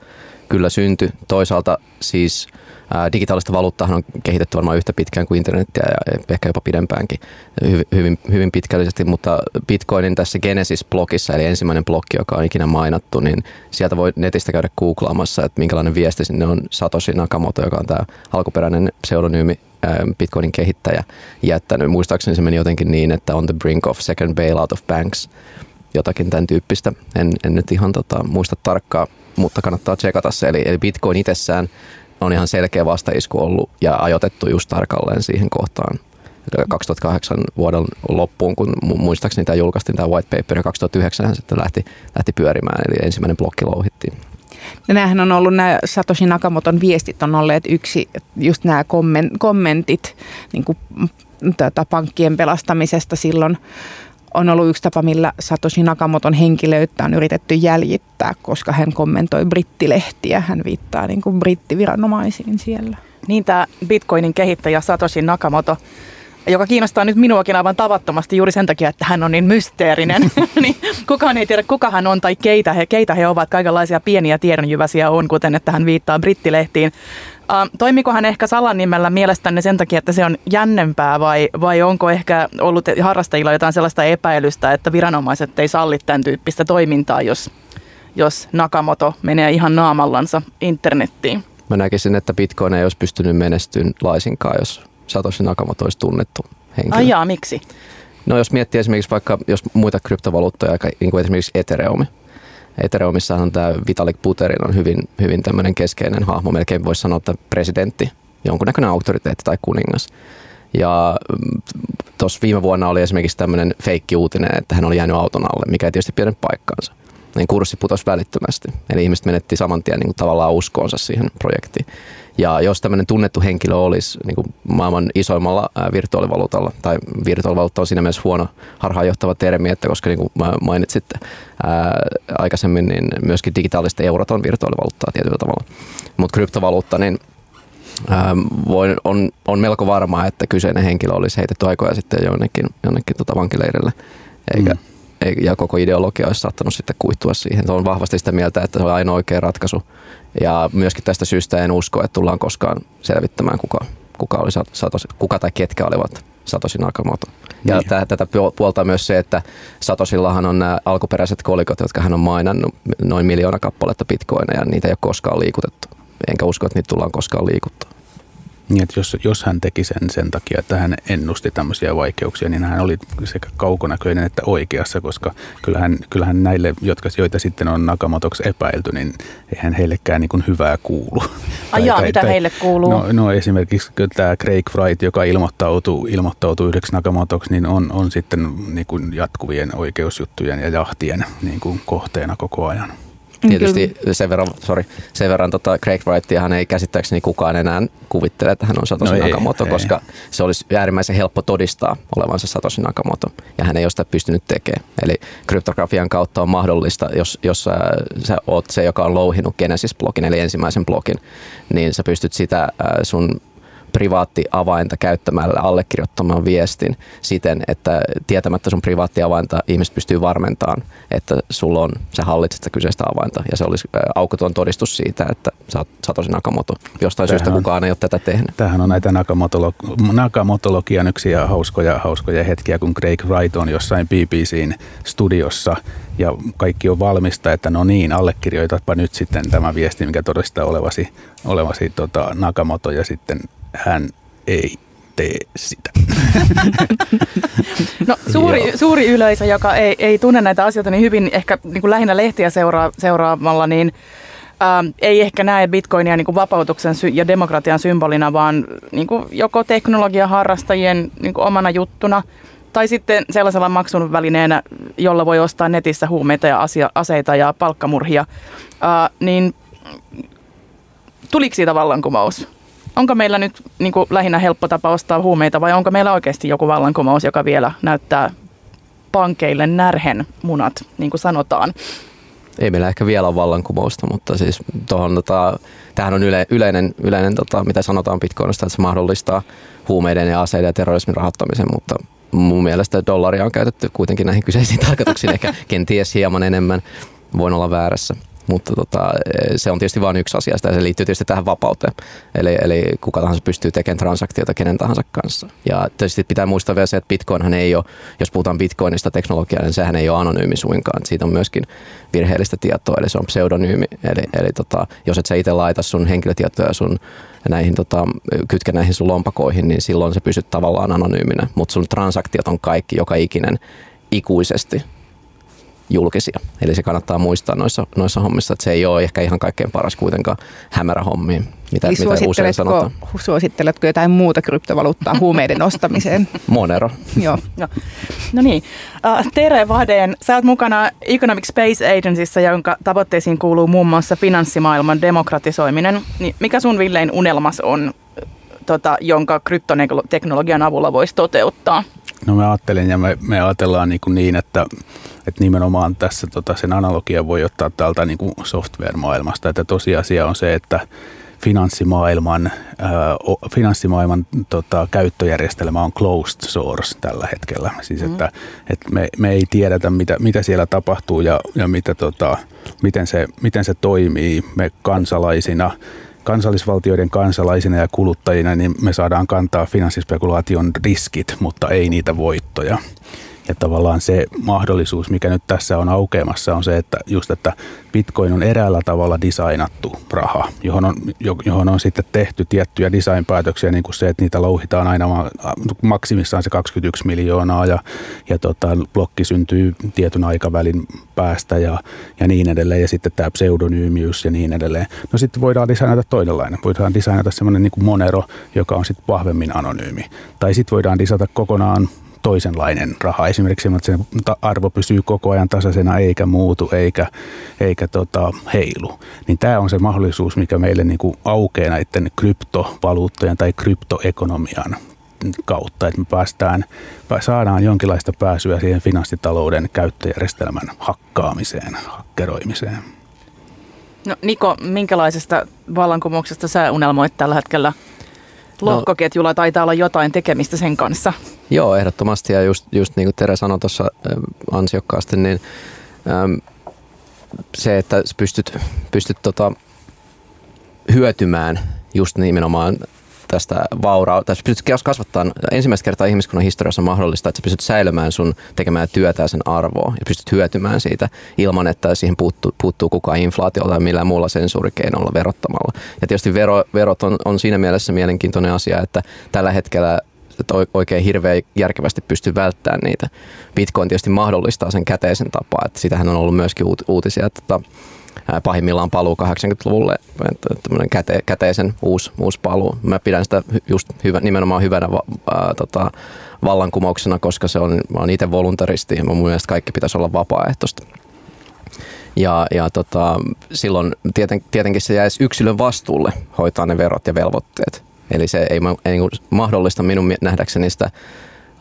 [SPEAKER 4] Kyllä syntyi. Toisaalta siis ää, digitaalista valuuttahan on kehitetty varmaan yhtä pitkään kuin internetiä ja ehkä jopa pidempäänkin hyvin, hyvin, hyvin pitkällisesti, mutta Bitcoinin tässä Genesis-blogissa, eli ensimmäinen blokki, joka on ikinä mainattu, niin sieltä voi netistä käydä googlaamassa, että minkälainen viesti sinne on Satoshi Nakamoto, joka on tämä alkuperäinen pseudonyymi Bitcoinin kehittäjä jättänyt. Muistaakseni se meni jotenkin niin, että on the brink of second bailout of banks, jotakin tämän tyyppistä. En, en nyt ihan tota, muista tarkkaa, mutta kannattaa tsekata se. Eli, eli Bitcoin itsessään on ihan selkeä vastaisku ollut ja ajoitettu just tarkalleen siihen kohtaan 2008 vuoden loppuun, kun muistaakseni tämä julkaistiin tämä white paper ja 2009 sitten lähti, lähti pyörimään, eli ensimmäinen blokki louhittiin.
[SPEAKER 2] Ja näähän on ollut nämä Satoshi Nakamoton viestit on olleet yksi, just nämä kommentit niin kuin, tätä pankkien pelastamisesta silloin on ollut yksi tapa, millä Satoshi Nakamoton henkilöyttä on yritetty jäljittää, koska hän kommentoi brittilehtiä. Hän viittaa niin kuin brittiviranomaisiin siellä.
[SPEAKER 1] Niin tämä Bitcoinin kehittäjä Satoshi Nakamoto, joka kiinnostaa nyt minuakin aivan tavattomasti juuri sen takia, että hän on niin mysteerinen. (laughs) (laughs) niin kukaan ei tiedä, kuka hän on tai keitä he, keitä he ovat. Kaikenlaisia pieniä tiedonjyväsiä on, kuten että hän viittaa brittilehtiin. Uh, toimiko hän ehkä salanimellä mielestänne sen takia, että se on jännempää vai, vai onko ehkä ollut harrastajilla jotain sellaista epäilystä, että viranomaiset ei salli tämän tyyppistä toimintaa, jos, jos Nakamoto menee ihan naamallansa internettiin?
[SPEAKER 4] Mä näkisin, että Bitcoin ei olisi pystynyt menestyyn laisinkaan, jos Satoshi Nakamoto olisi tunnettu henkilö.
[SPEAKER 1] Ai jaa, miksi?
[SPEAKER 4] No jos miettii esimerkiksi vaikka jos muita kryptovaluuttoja, niin kuin esimerkiksi Ethereum, Ethereumissahan tämä Vitalik Buterin on hyvin, hyvin tämmöinen keskeinen hahmo, melkein voisi sanoa, että presidentti, jonkunnäköinen auktoriteetti tai kuningas. Ja mm, tuossa viime vuonna oli esimerkiksi tämmöinen feikki uutinen, että hän oli jäänyt auton alle, mikä ei tietysti pitänyt paikkaansa. Niin kurssi putosi välittömästi. Eli ihmiset menetti saman tien niin kuin tavallaan uskoonsa siihen projektiin. Ja jos tämmöinen tunnettu henkilö olisi niin kuin maailman isoimmalla virtuaalivaluutalla, tai virtuaalivaluutta on siinä mielessä huono harhaanjohtava termi, että koska niin kuin mainitsit ää, aikaisemmin, niin myöskin digitaaliset eurot on virtuaalivaluuttaa tietyllä tavalla. Mutta kryptovaluutta, niin ää, voi, on, on melko varmaa, että kyseinen henkilö olisi heitetty aikoja sitten jonnekin, jonnekin tota vankileirille, eikä, mm ja koko ideologia olisi saattanut sitten kuittua siihen. Se on vahvasti sitä mieltä, että se on ainoa oikea ratkaisu. Ja myöskin tästä syystä en usko, että tullaan koskaan selvittämään, kuka, kuka, oli Satoshi, kuka tai ketkä olivat Satoshi Nakamoto. Ja niin. tätä puolta myös se, että Satosillahan on nämä alkuperäiset kolikot, jotka hän on mainannut, noin miljoona kappaletta bitcoineja, ja niitä ei ole koskaan liikutettu. Enkä usko, että niitä tullaan koskaan liikuttaa.
[SPEAKER 3] Niin, että jos, jos hän teki sen sen takia, että hän ennusti tämmöisiä vaikeuksia, niin hän oli sekä kaukonäköinen että oikeassa, koska kyllähän, kyllähän näille, jotka, joita sitten on Nakamotoksi epäilty, niin eihän heillekään niin kuin hyvää kuulu.
[SPEAKER 1] Ajaa, mitä tai, heille kuuluu?
[SPEAKER 3] No, no esimerkiksi tämä Craig Wright, joka ilmoittautui, ilmoittautui yhdeksi Nakamotoksi, niin on, on sitten niin kuin jatkuvien oikeusjuttujen ja jahtien niin kuin kohteena koko ajan.
[SPEAKER 4] Tietysti sen verran, sorry, sen verran tota Craig hän ei käsittääkseni kukaan enää kuvittele, että hän on Satoshi no Nakamoto, ei, koska ei. se olisi äärimmäisen helppo todistaa olevansa Satoshi Nakamoto, ja hän ei ole sitä pystynyt tekemään. Eli kryptografian kautta on mahdollista, jos, jos äh, sä oot se, joka on louhinut Genesis-blogin, eli ensimmäisen blogin, niin sä pystyt sitä äh, sun privaattiavainta käyttämällä allekirjoittamaan viestin siten, että tietämättä sun privaattiavainta ihmiset pystyy varmentamaan, että sulla on, sä hallitset sitä kyseistä avainta ja se olisi aukoton todistus siitä, että sä oot Satoshi Nakamoto. Jostain tähän syystä kukaan ei ole tätä tehnyt.
[SPEAKER 3] Tähän on näitä Nakamotologian yksi hauskoja, hauskoja hetkiä, kun Craig Wright on jossain BBCn studiossa ja kaikki on valmista, että no niin, allekirjoitatpa nyt sitten tämä viesti, mikä todistaa olevasi, olevasi tota Nakamoto ja sitten hän ei tee sitä. (laughs)
[SPEAKER 1] No, suuri, suuri yleisö, joka ei, ei tunne näitä asioita niin hyvin, ehkä niin kuin lähinnä lehtiä seuraa, seuraamalla, niin ää, ei ehkä näe bitcoinia niin kuin vapautuksen sy- ja demokratian symbolina, vaan niin kuin joko teknologiaharrastajien niin kuin omana juttuna tai sitten sellaisella maksun välineenä, jolla voi ostaa netissä huumeita ja asia, aseita ja palkkamurhia, ää, niin tuliko siitä vallankumous? onko meillä nyt niin kuin lähinnä helppo tapa ostaa huumeita vai onko meillä oikeasti joku vallankumous, joka vielä näyttää pankeille närhen munat, niin kuin sanotaan?
[SPEAKER 4] Ei meillä ehkä vielä ole vallankumousta, mutta siis tohon, tota, tämähän on yle, yleinen, yleinen tota, mitä sanotaan Bitcoinista, että se mahdollistaa huumeiden ja aseiden ja terrorismin rahoittamisen, mutta mun mielestä dollaria on käytetty kuitenkin näihin kyseisiin (laughs) tarkoituksiin, ehkä kenties hieman enemmän, voin olla väärässä. mutta tota, se on tietysti vain yksi asia, ja se liittyy tietysti tähän vapauteen. Eli, eli kuka tahansa pystyy tekemään transaktiota kenen tahansa kanssa. Ja tietysti pitää muistaa vielä se, että Bitcoinhan ei ole, jos puhutaan Bitcoinista teknologiaa, niin sehän ei ole anonyymi suinkaan. Siitä on myöskin virheellistä tietoa, eli se on pseudonyymi. Eli, eli tota, jos et sä itse laita sun henkilötietoja sun näihin, tota, kytke näihin sun lompakoihin, niin silloin se pysyt tavallaan anonyyminä. Mutta sun transaktiot on kaikki, joka ikinen ikuisesti julkisia. Eli se kannattaa muistaa noissa, noissa hommissa, että se ei ole ehkä ihan kaikkein paras kuitenkaan hämärä hommi, mitä,
[SPEAKER 2] Eli
[SPEAKER 4] mitä usein sanotaan.
[SPEAKER 2] Suositteletko jotain muuta kryptovaluuttaa huumeiden ostamiseen? (laughs)
[SPEAKER 4] Monero.
[SPEAKER 2] Joo.
[SPEAKER 1] No, no niin. Uh, Tere Vahden, sä oot mukana Economic Space Agencyssä, jonka tavoitteisiin kuuluu muun muassa finanssimaailman demokratisoiminen. Niin mikä sun villein unelmas on, tota, jonka kryptoteknologian avulla voisi toteuttaa?
[SPEAKER 3] No mä ajattelin ja me, me ajatellaan niin, kuin niin että, että nimenomaan tässä tota, sen analogia voi ottaa täältä niin kuin software-maailmasta. Että tosiasia on se, että finanssimaailman, ää, finanssimaailman tota, käyttöjärjestelmä on closed source tällä hetkellä. Siis mm. että, että me, me ei tiedetä, mitä, mitä siellä tapahtuu ja, ja mitä, tota, miten, se, miten se toimii me kansalaisina – kansallisvaltioiden kansalaisina ja kuluttajina, niin me saadaan kantaa finanssispekulaation riskit, mutta ei niitä voittoja. Ja tavallaan se mahdollisuus, mikä nyt tässä on aukeamassa, on se, että just, että Bitcoin on eräällä tavalla designattu raha, johon on, johon on sitten tehty tiettyjä designpäätöksiä, niin kuin se, että niitä louhitaan aina maksimissaan se 21 miljoonaa ja, ja tota, blokki syntyy tietyn aikavälin päästä ja, ja niin edelleen. Ja sitten tämä pseudonyymiys ja niin edelleen. No sitten voidaan designata toisenlainen. Voidaan designata semmoinen niin kuin Monero, joka on sitten vahvemmin anonyymi. Tai sitten voidaan disata kokonaan toisenlainen raha. Esimerkiksi että sen arvo pysyy koko ajan tasaisena eikä muutu eikä, eikä tota, heilu. Niin tämä on se mahdollisuus, mikä meille niin kuin aukeaa näiden kryptovaluuttojen tai kryptoekonomian kautta, että me päästään, saadaan jonkinlaista pääsyä siihen finanssitalouden käyttöjärjestelmän hakkaamiseen, hakkeroimiseen.
[SPEAKER 1] No Niko, minkälaisesta vallankumouksesta sä unelmoit tällä hetkellä No. lohkoketjulla taitaa olla jotain tekemistä sen kanssa.
[SPEAKER 4] Joo, ehdottomasti. Ja just, just niin kuin Tere sanoi tuossa ansiokkaasti, niin äm, se, että pystyt, pystyt tota, hyötymään just nimenomaan tästä vaurautta, tai pystyt kasvattaa ensimmäistä kertaa ihmiskunnan historiassa on mahdollista, että sä pystyt säilymään sun tekemään työtä ja sen arvoa ja pystyt hyötymään siitä ilman, että siihen puuttuu, puuttuu kukaan inflaatiolla tai millään muulla sensuurikeinolla verottamalla. Ja tietysti vero, verot on, on siinä mielessä mielenkiintoinen asia, että tällä hetkellä että oikein hirveän järkevästi pysty välttämään niitä. Bitcoin tietysti mahdollistaa sen käteisen tapaa, että sitähän on ollut myöskin uutisia, että tota, pahimmillaan paluu 80-luvulle, tämmöinen käte, käteisen uusi, uusi paluu. Mä pidän sitä just hyvä, nimenomaan hyvänä ää, tota, vallankumouksena, koska se on, mä olen itse voluntaristi ja mun mielestä kaikki pitäisi olla vapaaehtoista. Ja, ja tota, silloin tieten, tietenkin se jäisi yksilön vastuulle hoitaa ne verot ja velvoitteet. Eli se ei, ei mahdollista minun nähdäkseni sitä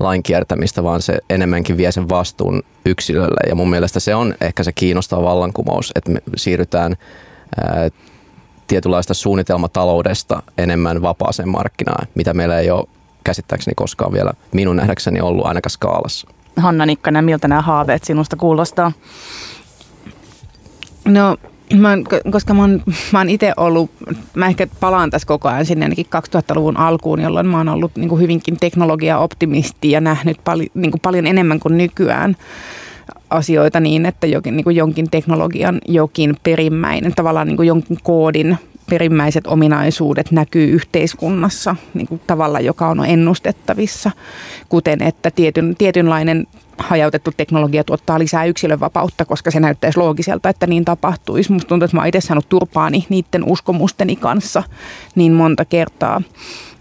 [SPEAKER 4] lain kiertämistä, vaan se enemmänkin vie sen vastuun yksilölle. Ja mun mielestä se on ehkä se kiinnostava vallankumous, että me siirrytään ää, tietynlaista suunnitelmataloudesta enemmän vapaaseen markkinaan, mitä meillä ei ole käsittääkseni koskaan vielä minun nähdäkseni ollut ainakaan skaalassa.
[SPEAKER 1] Hanna Nikkanen, miltä nämä haaveet sinusta kuulostaa?
[SPEAKER 2] No Mä oon, koska mä oon, mä oon itse ollut, mä ehkä palaan tässä koko ajan sinne ainakin 2000-luvun alkuun, jolloin mä oon ollut niin kuin hyvinkin teknologia-optimisti ja nähnyt pali, niin kuin paljon enemmän kuin nykyään asioita niin, että jokin, niin kuin jonkin teknologian jokin perimmäinen, tavallaan niin kuin jonkin koodin perimmäiset ominaisuudet näkyy yhteiskunnassa niin kuin tavalla, joka on ennustettavissa, kuten että tietyn, tietynlainen hajautettu teknologia tuottaa lisää yksilönvapautta, koska se näyttäisi loogiselta, että niin tapahtuisi. Musta tuntuu, että mä oon itse saanut turpaani niiden uskomusteni kanssa niin monta kertaa.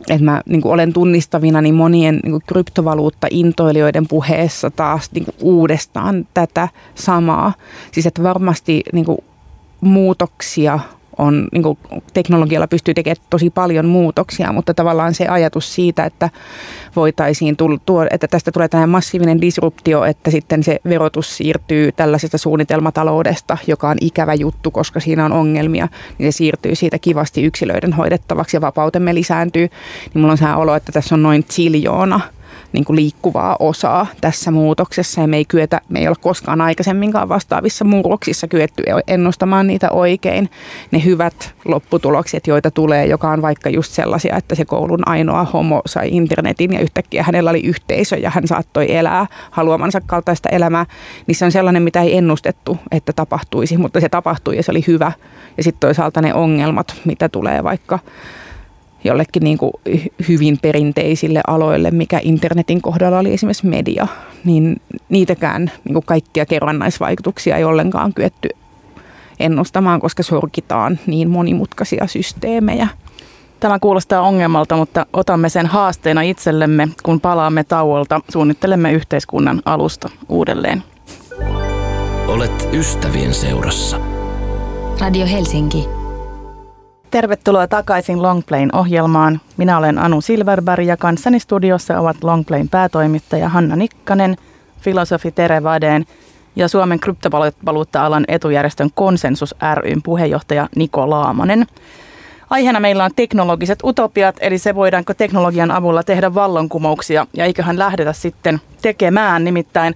[SPEAKER 2] Että mä niin olen tunnistavina niin monien niin kryptovaluutta-intoilijoiden puheessa taas niin uudestaan tätä samaa. Siis että varmasti niin muutoksia on, niin kuin teknologialla pystyy tekemään tosi paljon muutoksia, mutta tavallaan se ajatus siitä, että voitaisiin tulla, että tästä tulee tämmöinen massiivinen disruptio, että sitten se verotus siirtyy tällaisesta suunnitelmataloudesta, joka on ikävä juttu, koska siinä on ongelmia, niin se siirtyy siitä kivasti yksilöiden hoidettavaksi ja vapautemme lisääntyy, niin mulla on sehän olo, että tässä on noin ziljoona niin kuin liikkuvaa osaa tässä muutoksessa ja me ei kyetä, me ei ole koskaan aikaisemminkaan vastaavissa murroksissa kyetty ennustamaan niitä oikein. Ne hyvät lopputulokset, joita tulee, joka on vaikka just sellaisia, että se koulun ainoa homo sai internetin ja yhtäkkiä hänellä oli yhteisö ja hän saattoi elää haluamansa kaltaista elämää, niin se on sellainen, mitä ei ennustettu, että tapahtuisi, mutta se tapahtui ja se oli hyvä. Ja sitten toisaalta ne ongelmat, mitä tulee vaikka jollekin niin kuin hyvin perinteisille aloille, mikä internetin kohdalla oli esimerkiksi media, niin niitäkään niin kuin kaikkia kerrannaisvaikutuksia ei ollenkaan kyetty ennustamaan, koska sorkitaan niin monimutkaisia systeemejä.
[SPEAKER 1] Tämä kuulostaa ongelmalta, mutta otamme sen haasteena itsellemme, kun palaamme tauolta, suunnittelemme yhteiskunnan alusta uudelleen.
[SPEAKER 5] Olet ystävien seurassa.
[SPEAKER 6] Radio Helsinki.
[SPEAKER 1] Tervetuloa takaisin Longplayn ohjelmaan. Minä olen Anu Silverberg ja kanssani studiossa ovat Longplayn päätoimittaja Hanna Nikkanen, filosofi Tere Vadeen ja Suomen kryptovaluutta-alan etujärjestön Konsensus ryn puheenjohtaja Niko Laamonen. Aiheena meillä on teknologiset utopiat, eli se voidaanko teknologian avulla tehdä vallankumouksia ja eiköhän lähdetä sitten tekemään. Nimittäin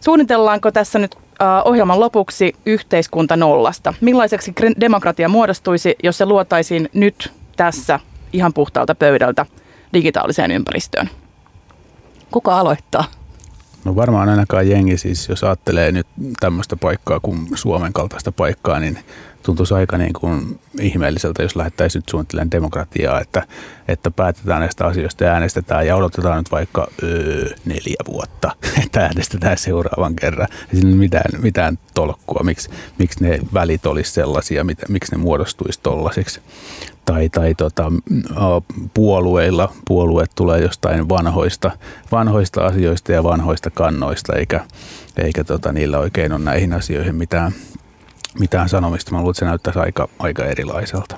[SPEAKER 1] suunnitellaanko tässä nyt ohjelman lopuksi yhteiskunta nollasta. Millaiseksi demokratia muodostuisi, jos se luotaisiin nyt tässä ihan puhtaalta pöydältä digitaaliseen ympäristöön? Kuka aloittaa?
[SPEAKER 3] No varmaan ainakaan jengi siis, jos ajattelee nyt tämmöistä paikkaa kuin Suomen kaltaista paikkaa, niin tuntuisi aika niin kuin ihmeelliseltä, jos lähdettäisiin nyt suunnittelemaan demokratiaa, että, että päätetään näistä asioista ja äänestetään ja odotetaan nyt vaikka öö, neljä vuotta, (laughs) että äänestetään seuraavan kerran. Ei siinä mitään, mitään tolkkua, miksi, miksi ne välit olisi sellaisia, miksi ne muodostuisi tollaisiksi. Tai, tai tota, puolueilla puolueet tulee jostain vanhoista, vanhoista asioista ja vanhoista kannoista, eikä, eikä tota, niillä oikein ole näihin asioihin mitään, mitään sanomista. Mä luulen, että se näyttäisi aika, aika erilaiselta.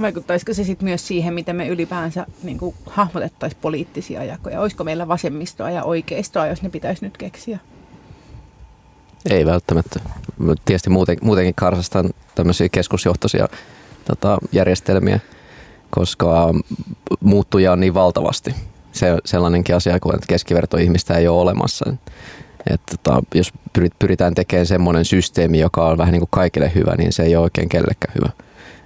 [SPEAKER 2] Vaikuttaisiko se sitten myös siihen, miten me ylipäänsä niin hahmotettaisiin poliittisia jakoja? Olisiko meillä vasemmistoa ja oikeistoa, jos ne pitäisi nyt keksiä?
[SPEAKER 4] Ei välttämättä. Tietysti muuten, muutenkin karsastan tämmöisiä keskusjohtoisia tota, järjestelmiä, koska muuttuja on niin valtavasti. Se sellainenkin asia, kun keskiverto ihmistä ei ole olemassa. Että tota, jos pyritään tekemään semmoinen systeemi, joka on vähän niin kuin kaikille hyvä, niin se ei ole oikein kellekään hyvä.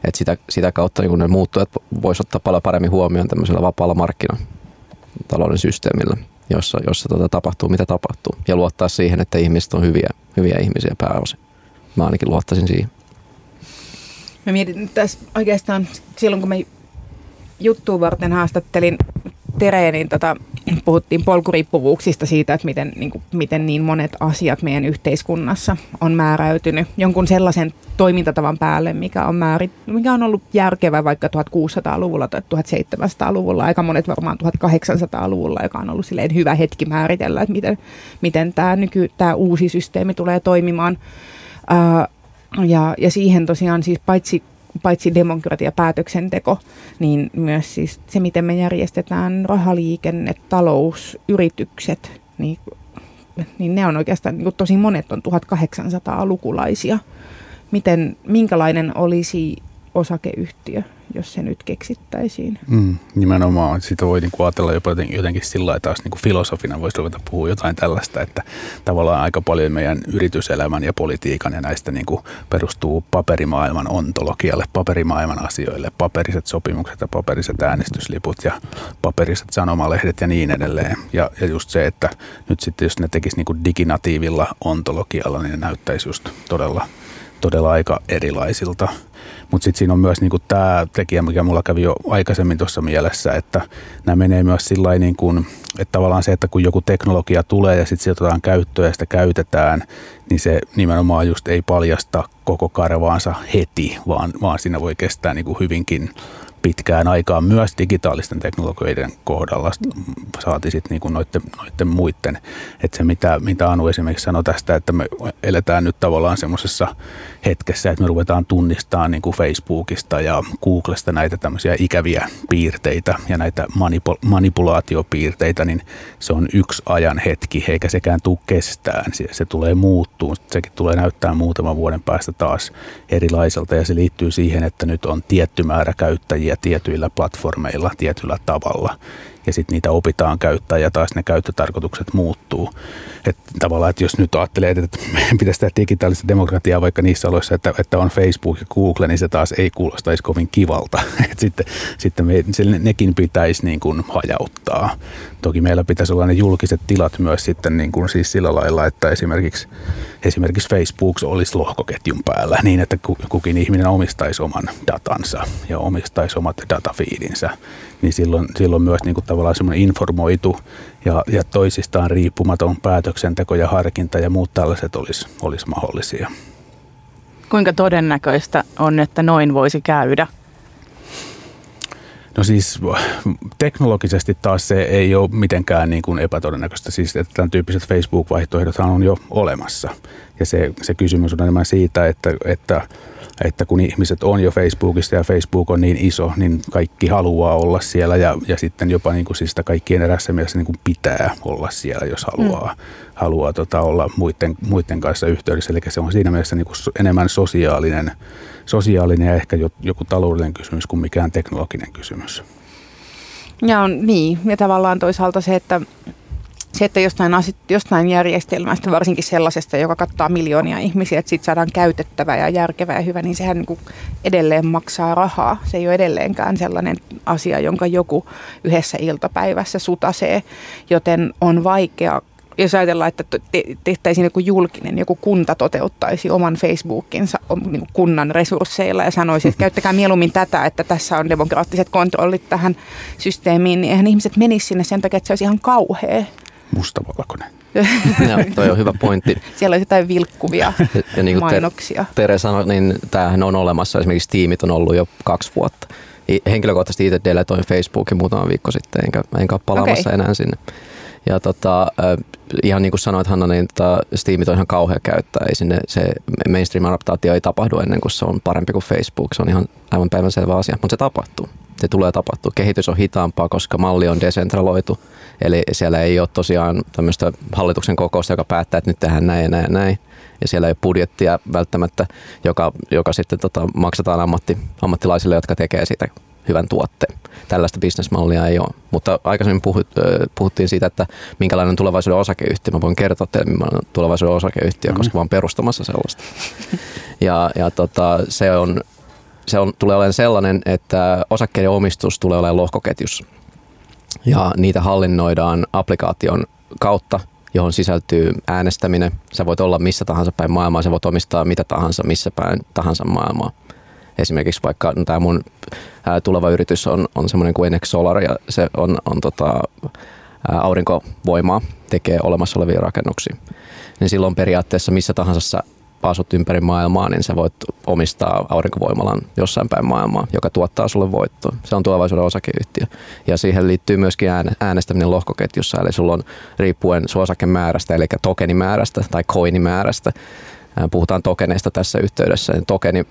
[SPEAKER 4] Et sitä, sitä kautta niin ne muuttujat voisi ottaa paljon paremmin huomioon tämmöisellä vapaalla markkinatalouden systeemillä, jossa, jossa tota, tapahtuu mitä tapahtuu. Ja luottaa siihen, että ihmiset on hyviä, hyviä ihmisiä pääosin. Mä ainakin luottaisin siihen.
[SPEAKER 2] Mä mietin tässä oikeastaan silloin, kun mä juttuun varten haastattelin Tereen, niin tota, puhuttiin polkuriippuvuuksista siitä, että miten niin, kuin, miten niin monet asiat meidän yhteiskunnassa on määräytynyt jonkun sellaisen toimintatavan päälle, mikä on, määrit, mikä on ollut järkevä vaikka 1600-luvulla tai 1700-luvulla, aika monet varmaan 1800-luvulla, joka on ollut silleen hyvä hetki määritellä, että miten, miten tämä, nyky, tämä uusi systeemi tulee toimimaan. Ää, ja, ja siihen tosiaan siis paitsi paitsi demokratia, päätöksenteko, niin myös siis se, miten me järjestetään rahaliikenne, talous, yritykset, niin, niin ne on oikeastaan, niin tosi monet on 1800-lukulaisia. Miten, minkälainen olisi osakeyhtiö, jos se nyt keksittäisiin.
[SPEAKER 3] Mm, nimenomaan. Sitä voi niinku ajatella jopa jotenkin, sillä lailla taas niinku filosofina voisi ruveta puhua jotain tällaista, että tavallaan aika paljon meidän yrityselämän ja politiikan ja näistä niinku perustuu paperimaailman ontologialle, paperimaailman asioille, paperiset sopimukset ja paperiset äänestysliput ja paperiset sanomalehdet ja niin edelleen. Ja, ja just se, että nyt sitten jos ne tekisi niinku diginatiivilla ontologialla, niin ne näyttäisi just todella, todella aika erilaisilta. Mutta sitten siinä on myös niinku tämä tekijä, mikä mulla kävi jo aikaisemmin tuossa mielessä, että nämä menee myös sillä niin kuin, että tavallaan se, että kun joku teknologia tulee ja sitten se otetaan käyttöön ja sitä käytetään, niin se nimenomaan just ei paljasta koko karvaansa heti, vaan, vaan siinä voi kestää niin kuin hyvinkin pitkään aikaan myös digitaalisten teknologioiden kohdalla saati sitten niinku noiden, noiden muiden. Että se mitä, mitä Anu esimerkiksi sanoi tästä, että me eletään nyt tavallaan semmoisessa hetkessä, että me ruvetaan tunnistamaan niinku Facebookista ja Googlesta näitä tämmöisiä ikäviä piirteitä ja näitä manipu- manipulaatiopiirteitä, niin se on yksi ajan hetki, eikä sekään tule kestään. Se, se tulee muuttuu, sekin tulee näyttää muutaman vuoden päästä taas erilaiselta ja se liittyy siihen, että nyt on tietty määrä käyttäjiä tietyillä platformeilla tietyllä tavalla. Ja sitten niitä opitaan käyttää ja taas ne käyttötarkoitukset muuttuu. Että tavallaan, että jos nyt ajattelee, että meidän (laughs) pitäisi tehdä digitaalista demokratiaa vaikka niissä aloissa, että, että on Facebook ja Google, niin se taas ei kuulostaisi kovin kivalta. (laughs) Et sitten sitten me, nekin pitäisi niin kuin hajauttaa. Toki meillä pitäisi olla ne julkiset tilat myös sitten niin kuin siis sillä lailla, että esimerkiksi, esimerkiksi Facebook olisi lohkoketjun päällä niin, että kukin ihminen omistaisi oman datansa ja omistaisi omat datafiidinsä, niin silloin, silloin myös niin kuin tavallaan semmoinen informoitu ja, ja toisistaan riippumaton päätöksenteko ja harkinta ja muut tällaiset olisi, olisi mahdollisia.
[SPEAKER 1] Kuinka todennäköistä on, että noin voisi käydä?
[SPEAKER 3] No siis teknologisesti taas se ei ole mitenkään niin kuin epätodennäköistä. Siis että tämän tyyppiset Facebook-vaihtoehdothan on jo olemassa. Ja se, se kysymys on enemmän siitä, että, että että kun ihmiset on jo Facebookissa ja Facebook on niin iso, niin kaikki haluaa olla siellä ja, ja sitten jopa niin kuin siis sitä kaikkien erässä mielessä niin kuin pitää olla siellä, jos haluaa, mm. haluaa tota, olla muiden, muiden kanssa yhteydessä. Eli se on siinä mielessä niin kuin enemmän sosiaalinen, sosiaalinen ja ehkä joku taloudellinen kysymys kuin mikään teknologinen kysymys.
[SPEAKER 2] Ja on niin, ja tavallaan toisaalta se, että se, että jostain, jostain järjestelmästä, varsinkin sellaisesta, joka kattaa miljoonia ihmisiä, että siitä saadaan käytettävä ja järkevä ja hyvä, niin sehän niin kuin edelleen maksaa rahaa. Se ei ole edelleenkään sellainen asia, jonka joku yhdessä iltapäivässä sutasee, joten on vaikea jos ajatellaan, että tehtäisiin joku julkinen, joku kunta toteuttaisi oman Facebookinsa niin kunnan resursseilla ja sanoisi, että käyttäkää mieluummin tätä, että tässä on demokraattiset kontrollit tähän systeemiin, niin eihän ihmiset menisi sinne sen takia, että se olisi ihan kauhea
[SPEAKER 3] mustavalkoinen. (laughs)
[SPEAKER 4] no, toi on hyvä pointti.
[SPEAKER 2] Siellä on jotain vilkkuvia ja, ja niin kuin mainoksia.
[SPEAKER 4] Tere sanoi, niin tämähän on olemassa. Esimerkiksi tiimit on ollut jo kaksi vuotta. Henkilökohtaisesti itse deletoin Facebookin muutama viikko sitten, enkä, enkä ole palaamassa okay. enää sinne. Ja tota, ihan niin kuin sanoit Hanna, niin tota, Steamit on ihan kauhea käyttää. Ei sinne, se mainstream-adaptaatio ei tapahdu ennen kuin se on parempi kuin Facebook. Se on ihan aivan päivänselvä asia, mutta se tapahtuu. Se tulee tapahtua. Kehitys on hitaampaa, koska malli on desentraloitu. Eli siellä ei ole tosiaan tämmöistä hallituksen kokousta, joka päättää, että nyt tehdään näin ja näin ja näin. Ja siellä ei ole budjettia välttämättä, joka, joka sitten tota, maksetaan ammatti, ammattilaisille, jotka tekee siitä hyvän tuotteen. Tällaista bisnesmallia ei ole. Mutta aikaisemmin puhut, puhuttiin siitä, että minkälainen tulevaisuuden osakeyhtiö. Mä voin kertoa teille, millainen tulevaisuuden osakeyhtiö, mm-hmm. koska mä oon perustamassa sellaista. Ja, ja tota, se, on, se on, tulee olemaan sellainen, että osakkeiden omistus tulee olemaan lohkoketjussa ja niitä hallinnoidaan applikaation kautta, johon sisältyy äänestäminen. Sä voit olla missä tahansa päin maailmaa, sä voit omistaa mitä tahansa, missä päin tahansa maailmaa. Esimerkiksi vaikka no tämä mun ää, tuleva yritys on, on semmoinen kuin Enex Solar ja se on, on tota, ää, aurinkovoimaa, tekee olemassa olevia rakennuksia. Niin silloin periaatteessa missä tahansa sä asut ympäri maailmaa, niin sä voit omistaa aurinkovoimalan jossain päin maailmaa, joka tuottaa sulle voittoa. Se on tulevaisuuden osakeyhtiö. Ja siihen liittyy myöskin äänestäminen lohkoketjussa, eli sulla on riippuen sun osakemäärästä, eli tokenimäärästä tai koinimäärästä. Puhutaan tokeneista tässä yhteydessä. Niin tokeni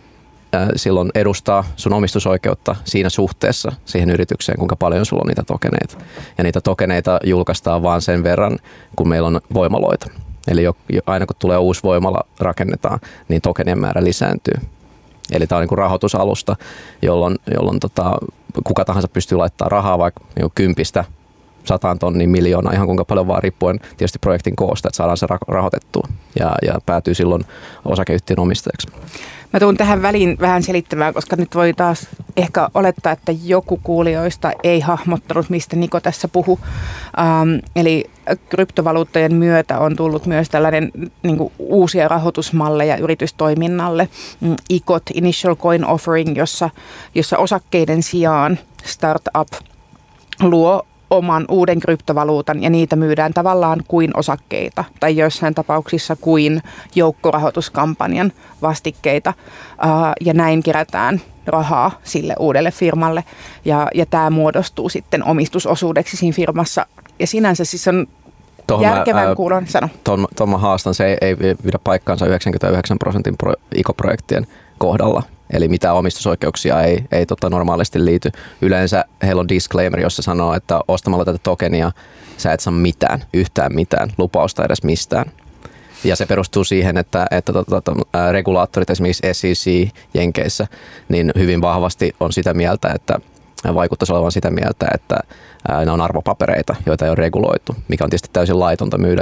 [SPEAKER 4] silloin edustaa sun omistusoikeutta siinä suhteessa siihen yritykseen, kuinka paljon sulla on niitä tokeneita. Ja niitä tokeneita julkaistaan vaan sen verran, kun meillä on voimaloita. Eli jo, jo, aina kun tulee uusi voimala rakennetaan, niin tokenien määrä lisääntyy. Eli tämä on niin rahoitusalusta, jolloin, jolloin tota, kuka tahansa pystyy laittamaan rahaa vaikka niin kympistä sataan tonnin miljoonaa, ihan kuinka paljon vaan riippuen tietysti projektin koosta, että saadaan se rahoitettua ja, ja päätyy silloin osakeyhtiön omistajaksi.
[SPEAKER 2] Mä tuun tähän väliin vähän selittämään, koska nyt voi taas ehkä olettaa, että joku kuulijoista ei hahmottanut, mistä Niko tässä puhu. Ähm, eli kryptovaluuttojen myötä on tullut myös tällainen niin kuin, uusia rahoitusmalleja yritystoiminnalle. Mm, ICOT, Initial Coin Offering, jossa, jossa osakkeiden sijaan startup luo oman uuden kryptovaluutan ja niitä myydään tavallaan kuin osakkeita tai joissain tapauksissa kuin joukkorahoituskampanjan vastikkeita ja näin kerätään rahaa sille uudelle firmalle ja, ja tämä muodostuu sitten omistusosuudeksi siinä firmassa ja sinänsä siis on Tuohon järkevän mä, kuulon, sano.
[SPEAKER 4] Tuon, mä haastan, se ei, ei pidä paikkaansa 99 prosentin pro, ICO-projektien kohdalla. Eli mitä omistusoikeuksia ei, ei tota normaalisti liity. Yleensä heillä on disclaimer, jossa sanoo, että ostamalla tätä tokenia sä et saa mitään, yhtään mitään, lupausta edes mistään. Ja se perustuu siihen, että, että tota, tota, regulaattorit, esimerkiksi SEC Jenkeissä, niin hyvin vahvasti on sitä mieltä, että vaikuttaisi olevan sitä mieltä, että ne on arvopapereita, joita ei ole reguloitu, mikä on tietysti täysin laitonta myydä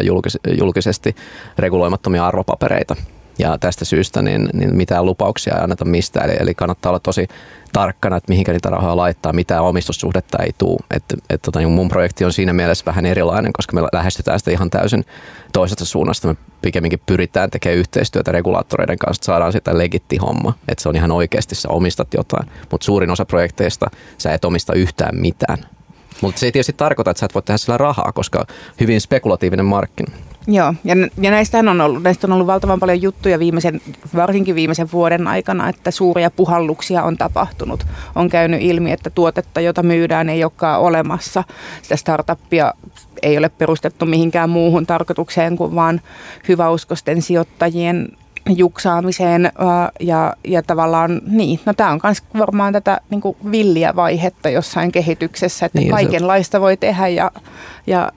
[SPEAKER 4] julkisesti reguloimattomia arvopapereita. Ja tästä syystä niin, niin mitään lupauksia ei anneta mistään. Eli, eli kannattaa olla tosi tarkkana, että mihinkä niitä rahoja laittaa, mitä omistussuhdetta ei tule. Et, et, tota, niin mun projekti on siinä mielessä vähän erilainen, koska me lähestytään sitä ihan täysin toisesta suunnasta. Me pikemminkin pyritään tekemään yhteistyötä regulaattoreiden kanssa, että saadaan sitä legitti homma. Että se on ihan oikeasti, sä omistat jotain. Mutta suurin osa projekteista sä et omista yhtään mitään. Mutta se ei tietysti tarkoita, että sä et voi tehdä sillä rahaa, koska hyvin spekulatiivinen markkina.
[SPEAKER 2] Joo, ja, ja näistähän on ollut, näistä on ollut valtavan paljon juttuja viimeisen, varsinkin viimeisen vuoden aikana, että suuria puhalluksia on tapahtunut. On käynyt ilmi, että tuotetta, jota myydään, ei olekaan olemassa. Sitä startuppia ei ole perustettu mihinkään muuhun tarkoitukseen kuin vaan hyväuskosten sijoittajien juksaamiseen ja, ja tavallaan niin, no tämä on myös varmaan tätä niin kuin villiä vaihetta jossain kehityksessä, että niin, kaikenlaista se... voi tehdä ja, ja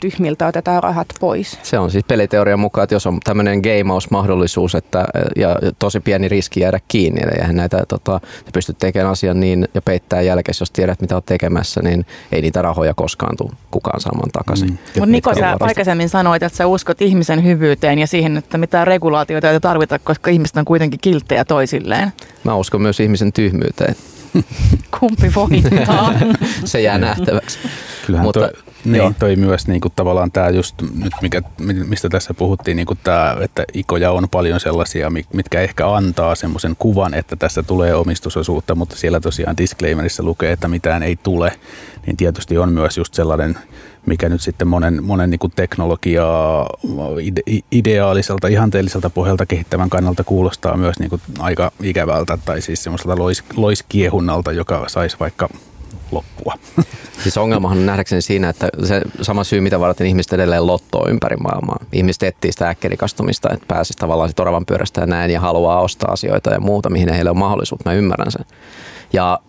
[SPEAKER 2] tyhmiltä otetaan rahat pois.
[SPEAKER 4] Se on siis peliteorian mukaan, että jos on tämmöinen gameaus-mahdollisuus että, ja tosi pieni riski jäädä kiinni, eli eihän näitä, tota, sä pystyt tekemään asian niin ja peittää jälkeen, jos tiedät mitä olet tekemässä, niin ei niitä rahoja koskaan tule kukaan saamaan takaisin. Mm.
[SPEAKER 1] Mutta Niko, sä aikaisemmin sanoit, että sä uskot ihmisen hyvyyteen ja siihen, että mitään regulaatioita ei tarvita, koska ihmiset on kuitenkin kilttejä toisilleen.
[SPEAKER 4] Mä uskon myös ihmisen tyhmyyteen. (laughs)
[SPEAKER 1] Kumpi voittaa? (laughs)
[SPEAKER 4] Se jää nähtäväksi.
[SPEAKER 3] Kyllähän Mutta, toi, niin, toi myös niin kuin tavallaan tämä just nyt, mikä, mistä tässä puhuttiin, niin kuin tämä, että ikoja on paljon sellaisia, mitkä ehkä antaa semmoisen kuvan, että tässä tulee omistusosuutta, mutta siellä tosiaan disclaimerissa lukee, että mitään ei tule, niin tietysti on myös just sellainen mikä nyt sitten monen, monen niin teknologiaa ide, ideaaliselta, ihanteelliselta pohjalta kehittävän kannalta kuulostaa myös niin kuin aika ikävältä tai siis semmoiselta lois, loiskiehunnalta, joka saisi vaikka loppua. (laughs)
[SPEAKER 4] Siis ongelmahan on nähdäkseni siinä, että se sama syy, mitä varten ihmiset edelleen lottoo ympäri maailmaa. Ihmiset etsii sitä äkkärikastumista, että pääsisi tavallaan oravan pyörästä ja näin ja haluaa ostaa asioita ja muuta, mihin heillä on mahdollisuutta. Mä ymmärrän sen. Ja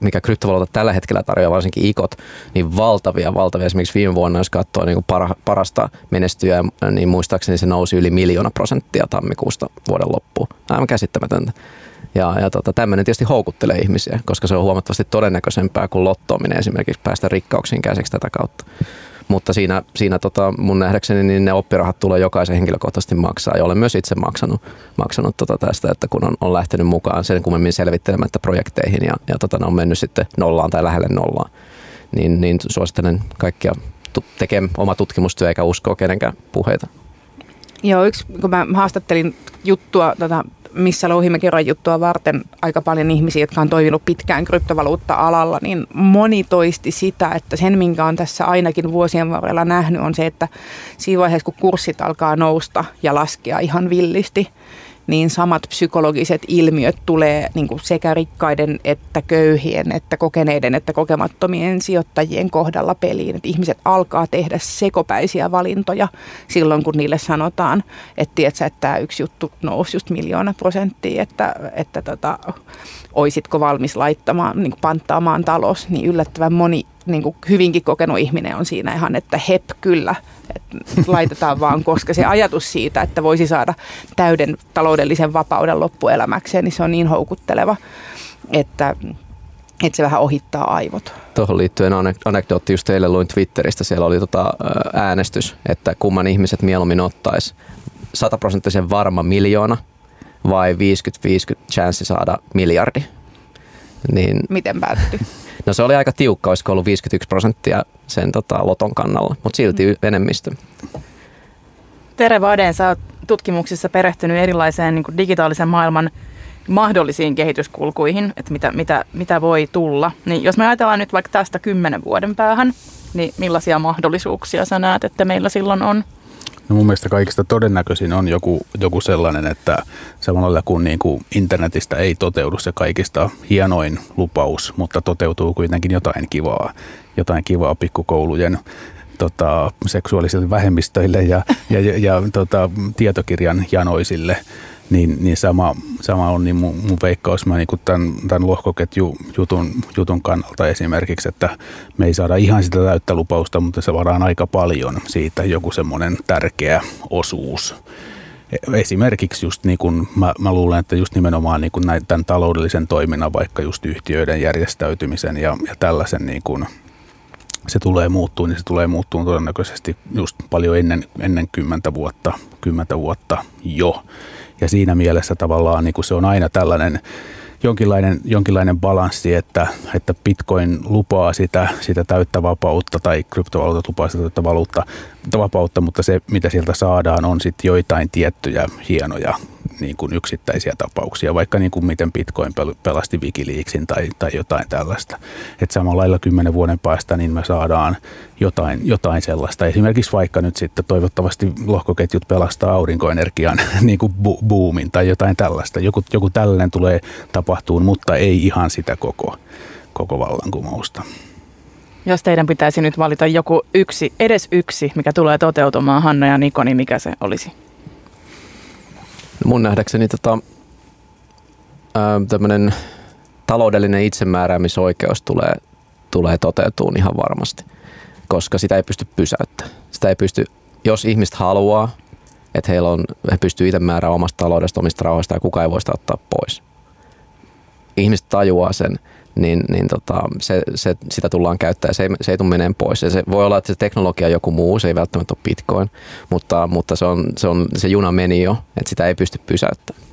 [SPEAKER 4] mikä kryptovaluutat tällä hetkellä tarjoaa, varsinkin ikot, niin valtavia, valtavia. Esimerkiksi viime vuonna, jos katsoo niin parasta menestyjää, niin muistaakseni se nousi yli miljoona prosenttia tammikuusta vuoden loppuun. Aivan käsittämätöntä. Ja, ja tota, tämmöinen tietysti houkuttelee ihmisiä, koska se on huomattavasti todennäköisempää kuin lottoaminen esimerkiksi päästä rikkauksiin käsiksi tätä kautta. Mutta siinä, siinä tota, mun nähdäkseni niin ne oppirahat tulee jokaisen henkilökohtaisesti maksaa ja olen myös itse maksanut, maksanut tota tästä, että kun on, on lähtenyt mukaan sen kummemmin selvittelemättä projekteihin ja, ja tota, ne on mennyt sitten nollaan tai lähelle nollaan, niin, niin suosittelen kaikkia tekemään oma tutkimustyö eikä uskoa kenenkään puheita.
[SPEAKER 2] Joo, yksi, kun mä haastattelin juttua tota, missä Louhimäki juttua varten aika paljon ihmisiä, jotka on toiminut pitkään kryptovaluutta-alalla, niin moni toisti sitä, että sen minkä on tässä ainakin vuosien varrella nähnyt on se, että siinä vaiheessa kun kurssit alkaa nousta ja laskea ihan villisti, niin samat psykologiset ilmiöt tulee niin kuin sekä rikkaiden että köyhien, että kokeneiden että kokemattomien sijoittajien kohdalla peliin. Että ihmiset alkaa tehdä sekopäisiä valintoja silloin, kun niille sanotaan, että tiedätkö, että tämä yksi juttu nousi just miljoona prosenttia, että, että tota, oisitko valmis laittamaan, niin panttaamaan talous, niin yllättävän moni niin kuin hyvinkin kokenut ihminen on siinä ihan, että hep kyllä, että laitetaan vaan, (laughs) koska se ajatus siitä, että voisi saada täyden taloudellisen vapauden loppuelämäkseen, niin se on niin houkutteleva, että, että se vähän ohittaa aivot.
[SPEAKER 4] Tuohon liittyen anekdootti just teille luin Twitteristä, siellä oli tota äänestys, että kumman ihmiset mieluummin ottaisi sataprosenttisen varma miljoona vai 50-50 chanssi saada miljardi.
[SPEAKER 2] Niin, Miten päättyi?
[SPEAKER 4] No se oli aika tiukka, olisiko ollut 51 prosenttia sen tota, loton kannalla, mutta silti mm. enemmistö.
[SPEAKER 1] Tere Vaden, sä oot tutkimuksissa perehtynyt erilaiseen niin kuin digitaalisen maailman mahdollisiin kehityskulkuihin, että mitä, mitä, mitä voi tulla. Niin jos me ajatellaan nyt vaikka tästä kymmenen vuoden päähän, niin millaisia mahdollisuuksia sä näet, että meillä silloin on?
[SPEAKER 3] No mun mielestä kaikista todennäköisin on joku, joku sellainen, että samalla kun niin kuin internetistä ei toteudu se kaikista hienoin lupaus, mutta toteutuu kuitenkin jotain kivaa, jotain kivaa pikkukoulujen tota, seksuaalisille vähemmistöille ja, ja, ja, ja tota, tietokirjan janoisille – niin, niin sama, sama on niin mun, mun veikkaus mä niin tämän, tämän lohkoketjutun jutun kannalta esimerkiksi, että me ei saada ihan sitä täyttä lupausta, mutta se varaan aika paljon siitä joku semmoinen tärkeä osuus. esimerkiksi just niin kuin mä, mä luulen, että just nimenomaan niin kuin näin, tämän taloudellisen toiminnan, vaikka just yhtiöiden järjestäytymisen ja, ja tällaisen niin kuin, se tulee muuttuu, niin se tulee muuttuu todennäköisesti just paljon ennen, ennen kymmentä vuotta, kymmentä vuotta jo. Ja siinä mielessä tavallaan niin kuin se on aina tällainen jonkinlainen, jonkinlainen balanssi, että, että Bitcoin lupaa sitä, sitä täyttä vapautta tai kryptovaluutat lupaa sitä täyttä valuutta, vapautta, mutta se mitä sieltä saadaan on sitten joitain tiettyjä hienoja niin kuin yksittäisiä tapauksia, vaikka niin kuin miten Bitcoin pelasti Wikileaksin tai, tai jotain tällaista. Että samalla lailla kymmenen vuoden päästä niin me saadaan jotain, jotain sellaista. Esimerkiksi vaikka nyt sitten toivottavasti lohkoketjut pelastaa aurinkoenergian (laughs) niin kuin bu- boomin tai jotain tällaista. Joku, joku tällainen tulee tapahtuun, mutta ei ihan sitä koko, koko vallankumousta.
[SPEAKER 1] Jos teidän pitäisi nyt valita joku yksi, edes yksi, mikä tulee toteutumaan Hanna ja Niko, niin mikä se olisi?
[SPEAKER 4] Mun nähdäkseni tota, tämmöinen taloudellinen itsemääräämisoikeus tulee, tulee toteutumaan ihan varmasti, koska sitä ei pysty pysäyttämään. Sitä ei pysty, jos ihmiset haluaa, että heillä on, he pystyy itse määräämään omasta taloudesta, omista rahoista ja kukaan ei voi sitä ottaa pois. Ihmiset tajuaa sen, niin, niin tota, se, se, sitä tullaan käyttämään. Se ei, se ei tule meneen pois. Ja se voi olla, että se teknologia on joku muu, se ei välttämättä ole Bitcoin, mutta, mutta se, on, se, on, se juna meni jo, että sitä ei pysty pysäyttämään.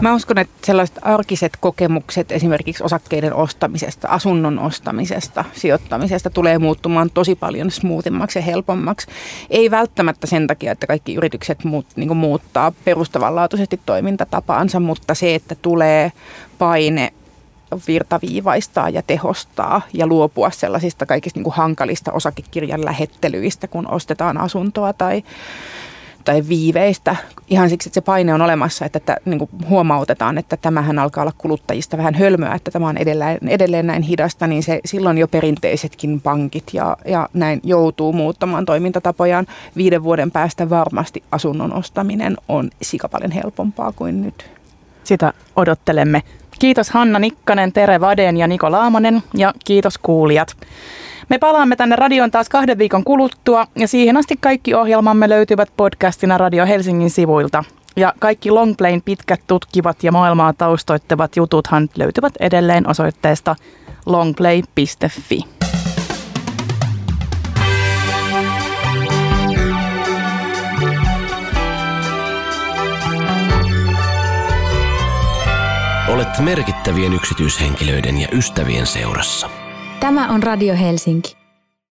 [SPEAKER 2] Mä uskon, että sellaiset arkiset kokemukset esimerkiksi osakkeiden ostamisesta, asunnon ostamisesta, sijoittamisesta tulee muuttumaan tosi paljon smoothimmaksi ja helpommaksi. Ei välttämättä sen takia, että kaikki yritykset muut, niin muuttaa perustavanlaatuisesti toimintatapaansa, mutta se, että tulee paine virtaviivaistaa ja tehostaa ja luopua sellaisista kaikista niin kuin hankalista osakekirjan lähettelyistä, kun ostetaan asuntoa tai, tai viiveistä. Ihan siksi, että se paine on olemassa, että, että niin kuin huomautetaan, että tämähän alkaa olla kuluttajista vähän hölmöä, että tämä on edelleen, edelleen näin hidasta, niin se silloin jo perinteisetkin pankit ja, ja näin joutuu muuttamaan toimintatapojaan. Viiden vuoden päästä varmasti asunnon ostaminen on sikapaljon helpompaa kuin nyt.
[SPEAKER 1] Sitä odottelemme. Kiitos Hanna Nikkanen, Tere Vaden ja Niko Laamonen ja kiitos kuulijat. Me palaamme tänne radioon taas kahden viikon kuluttua ja siihen asti kaikki ohjelmamme löytyvät podcastina Radio Helsingin sivuilta. Ja kaikki Longplayn pitkät tutkivat ja maailmaa taustoittavat jututhan löytyvät edelleen osoitteesta longplay.fi.
[SPEAKER 5] Olet merkittävien yksityishenkilöiden ja ystävien seurassa.
[SPEAKER 6] Tämä on Radio Helsinki.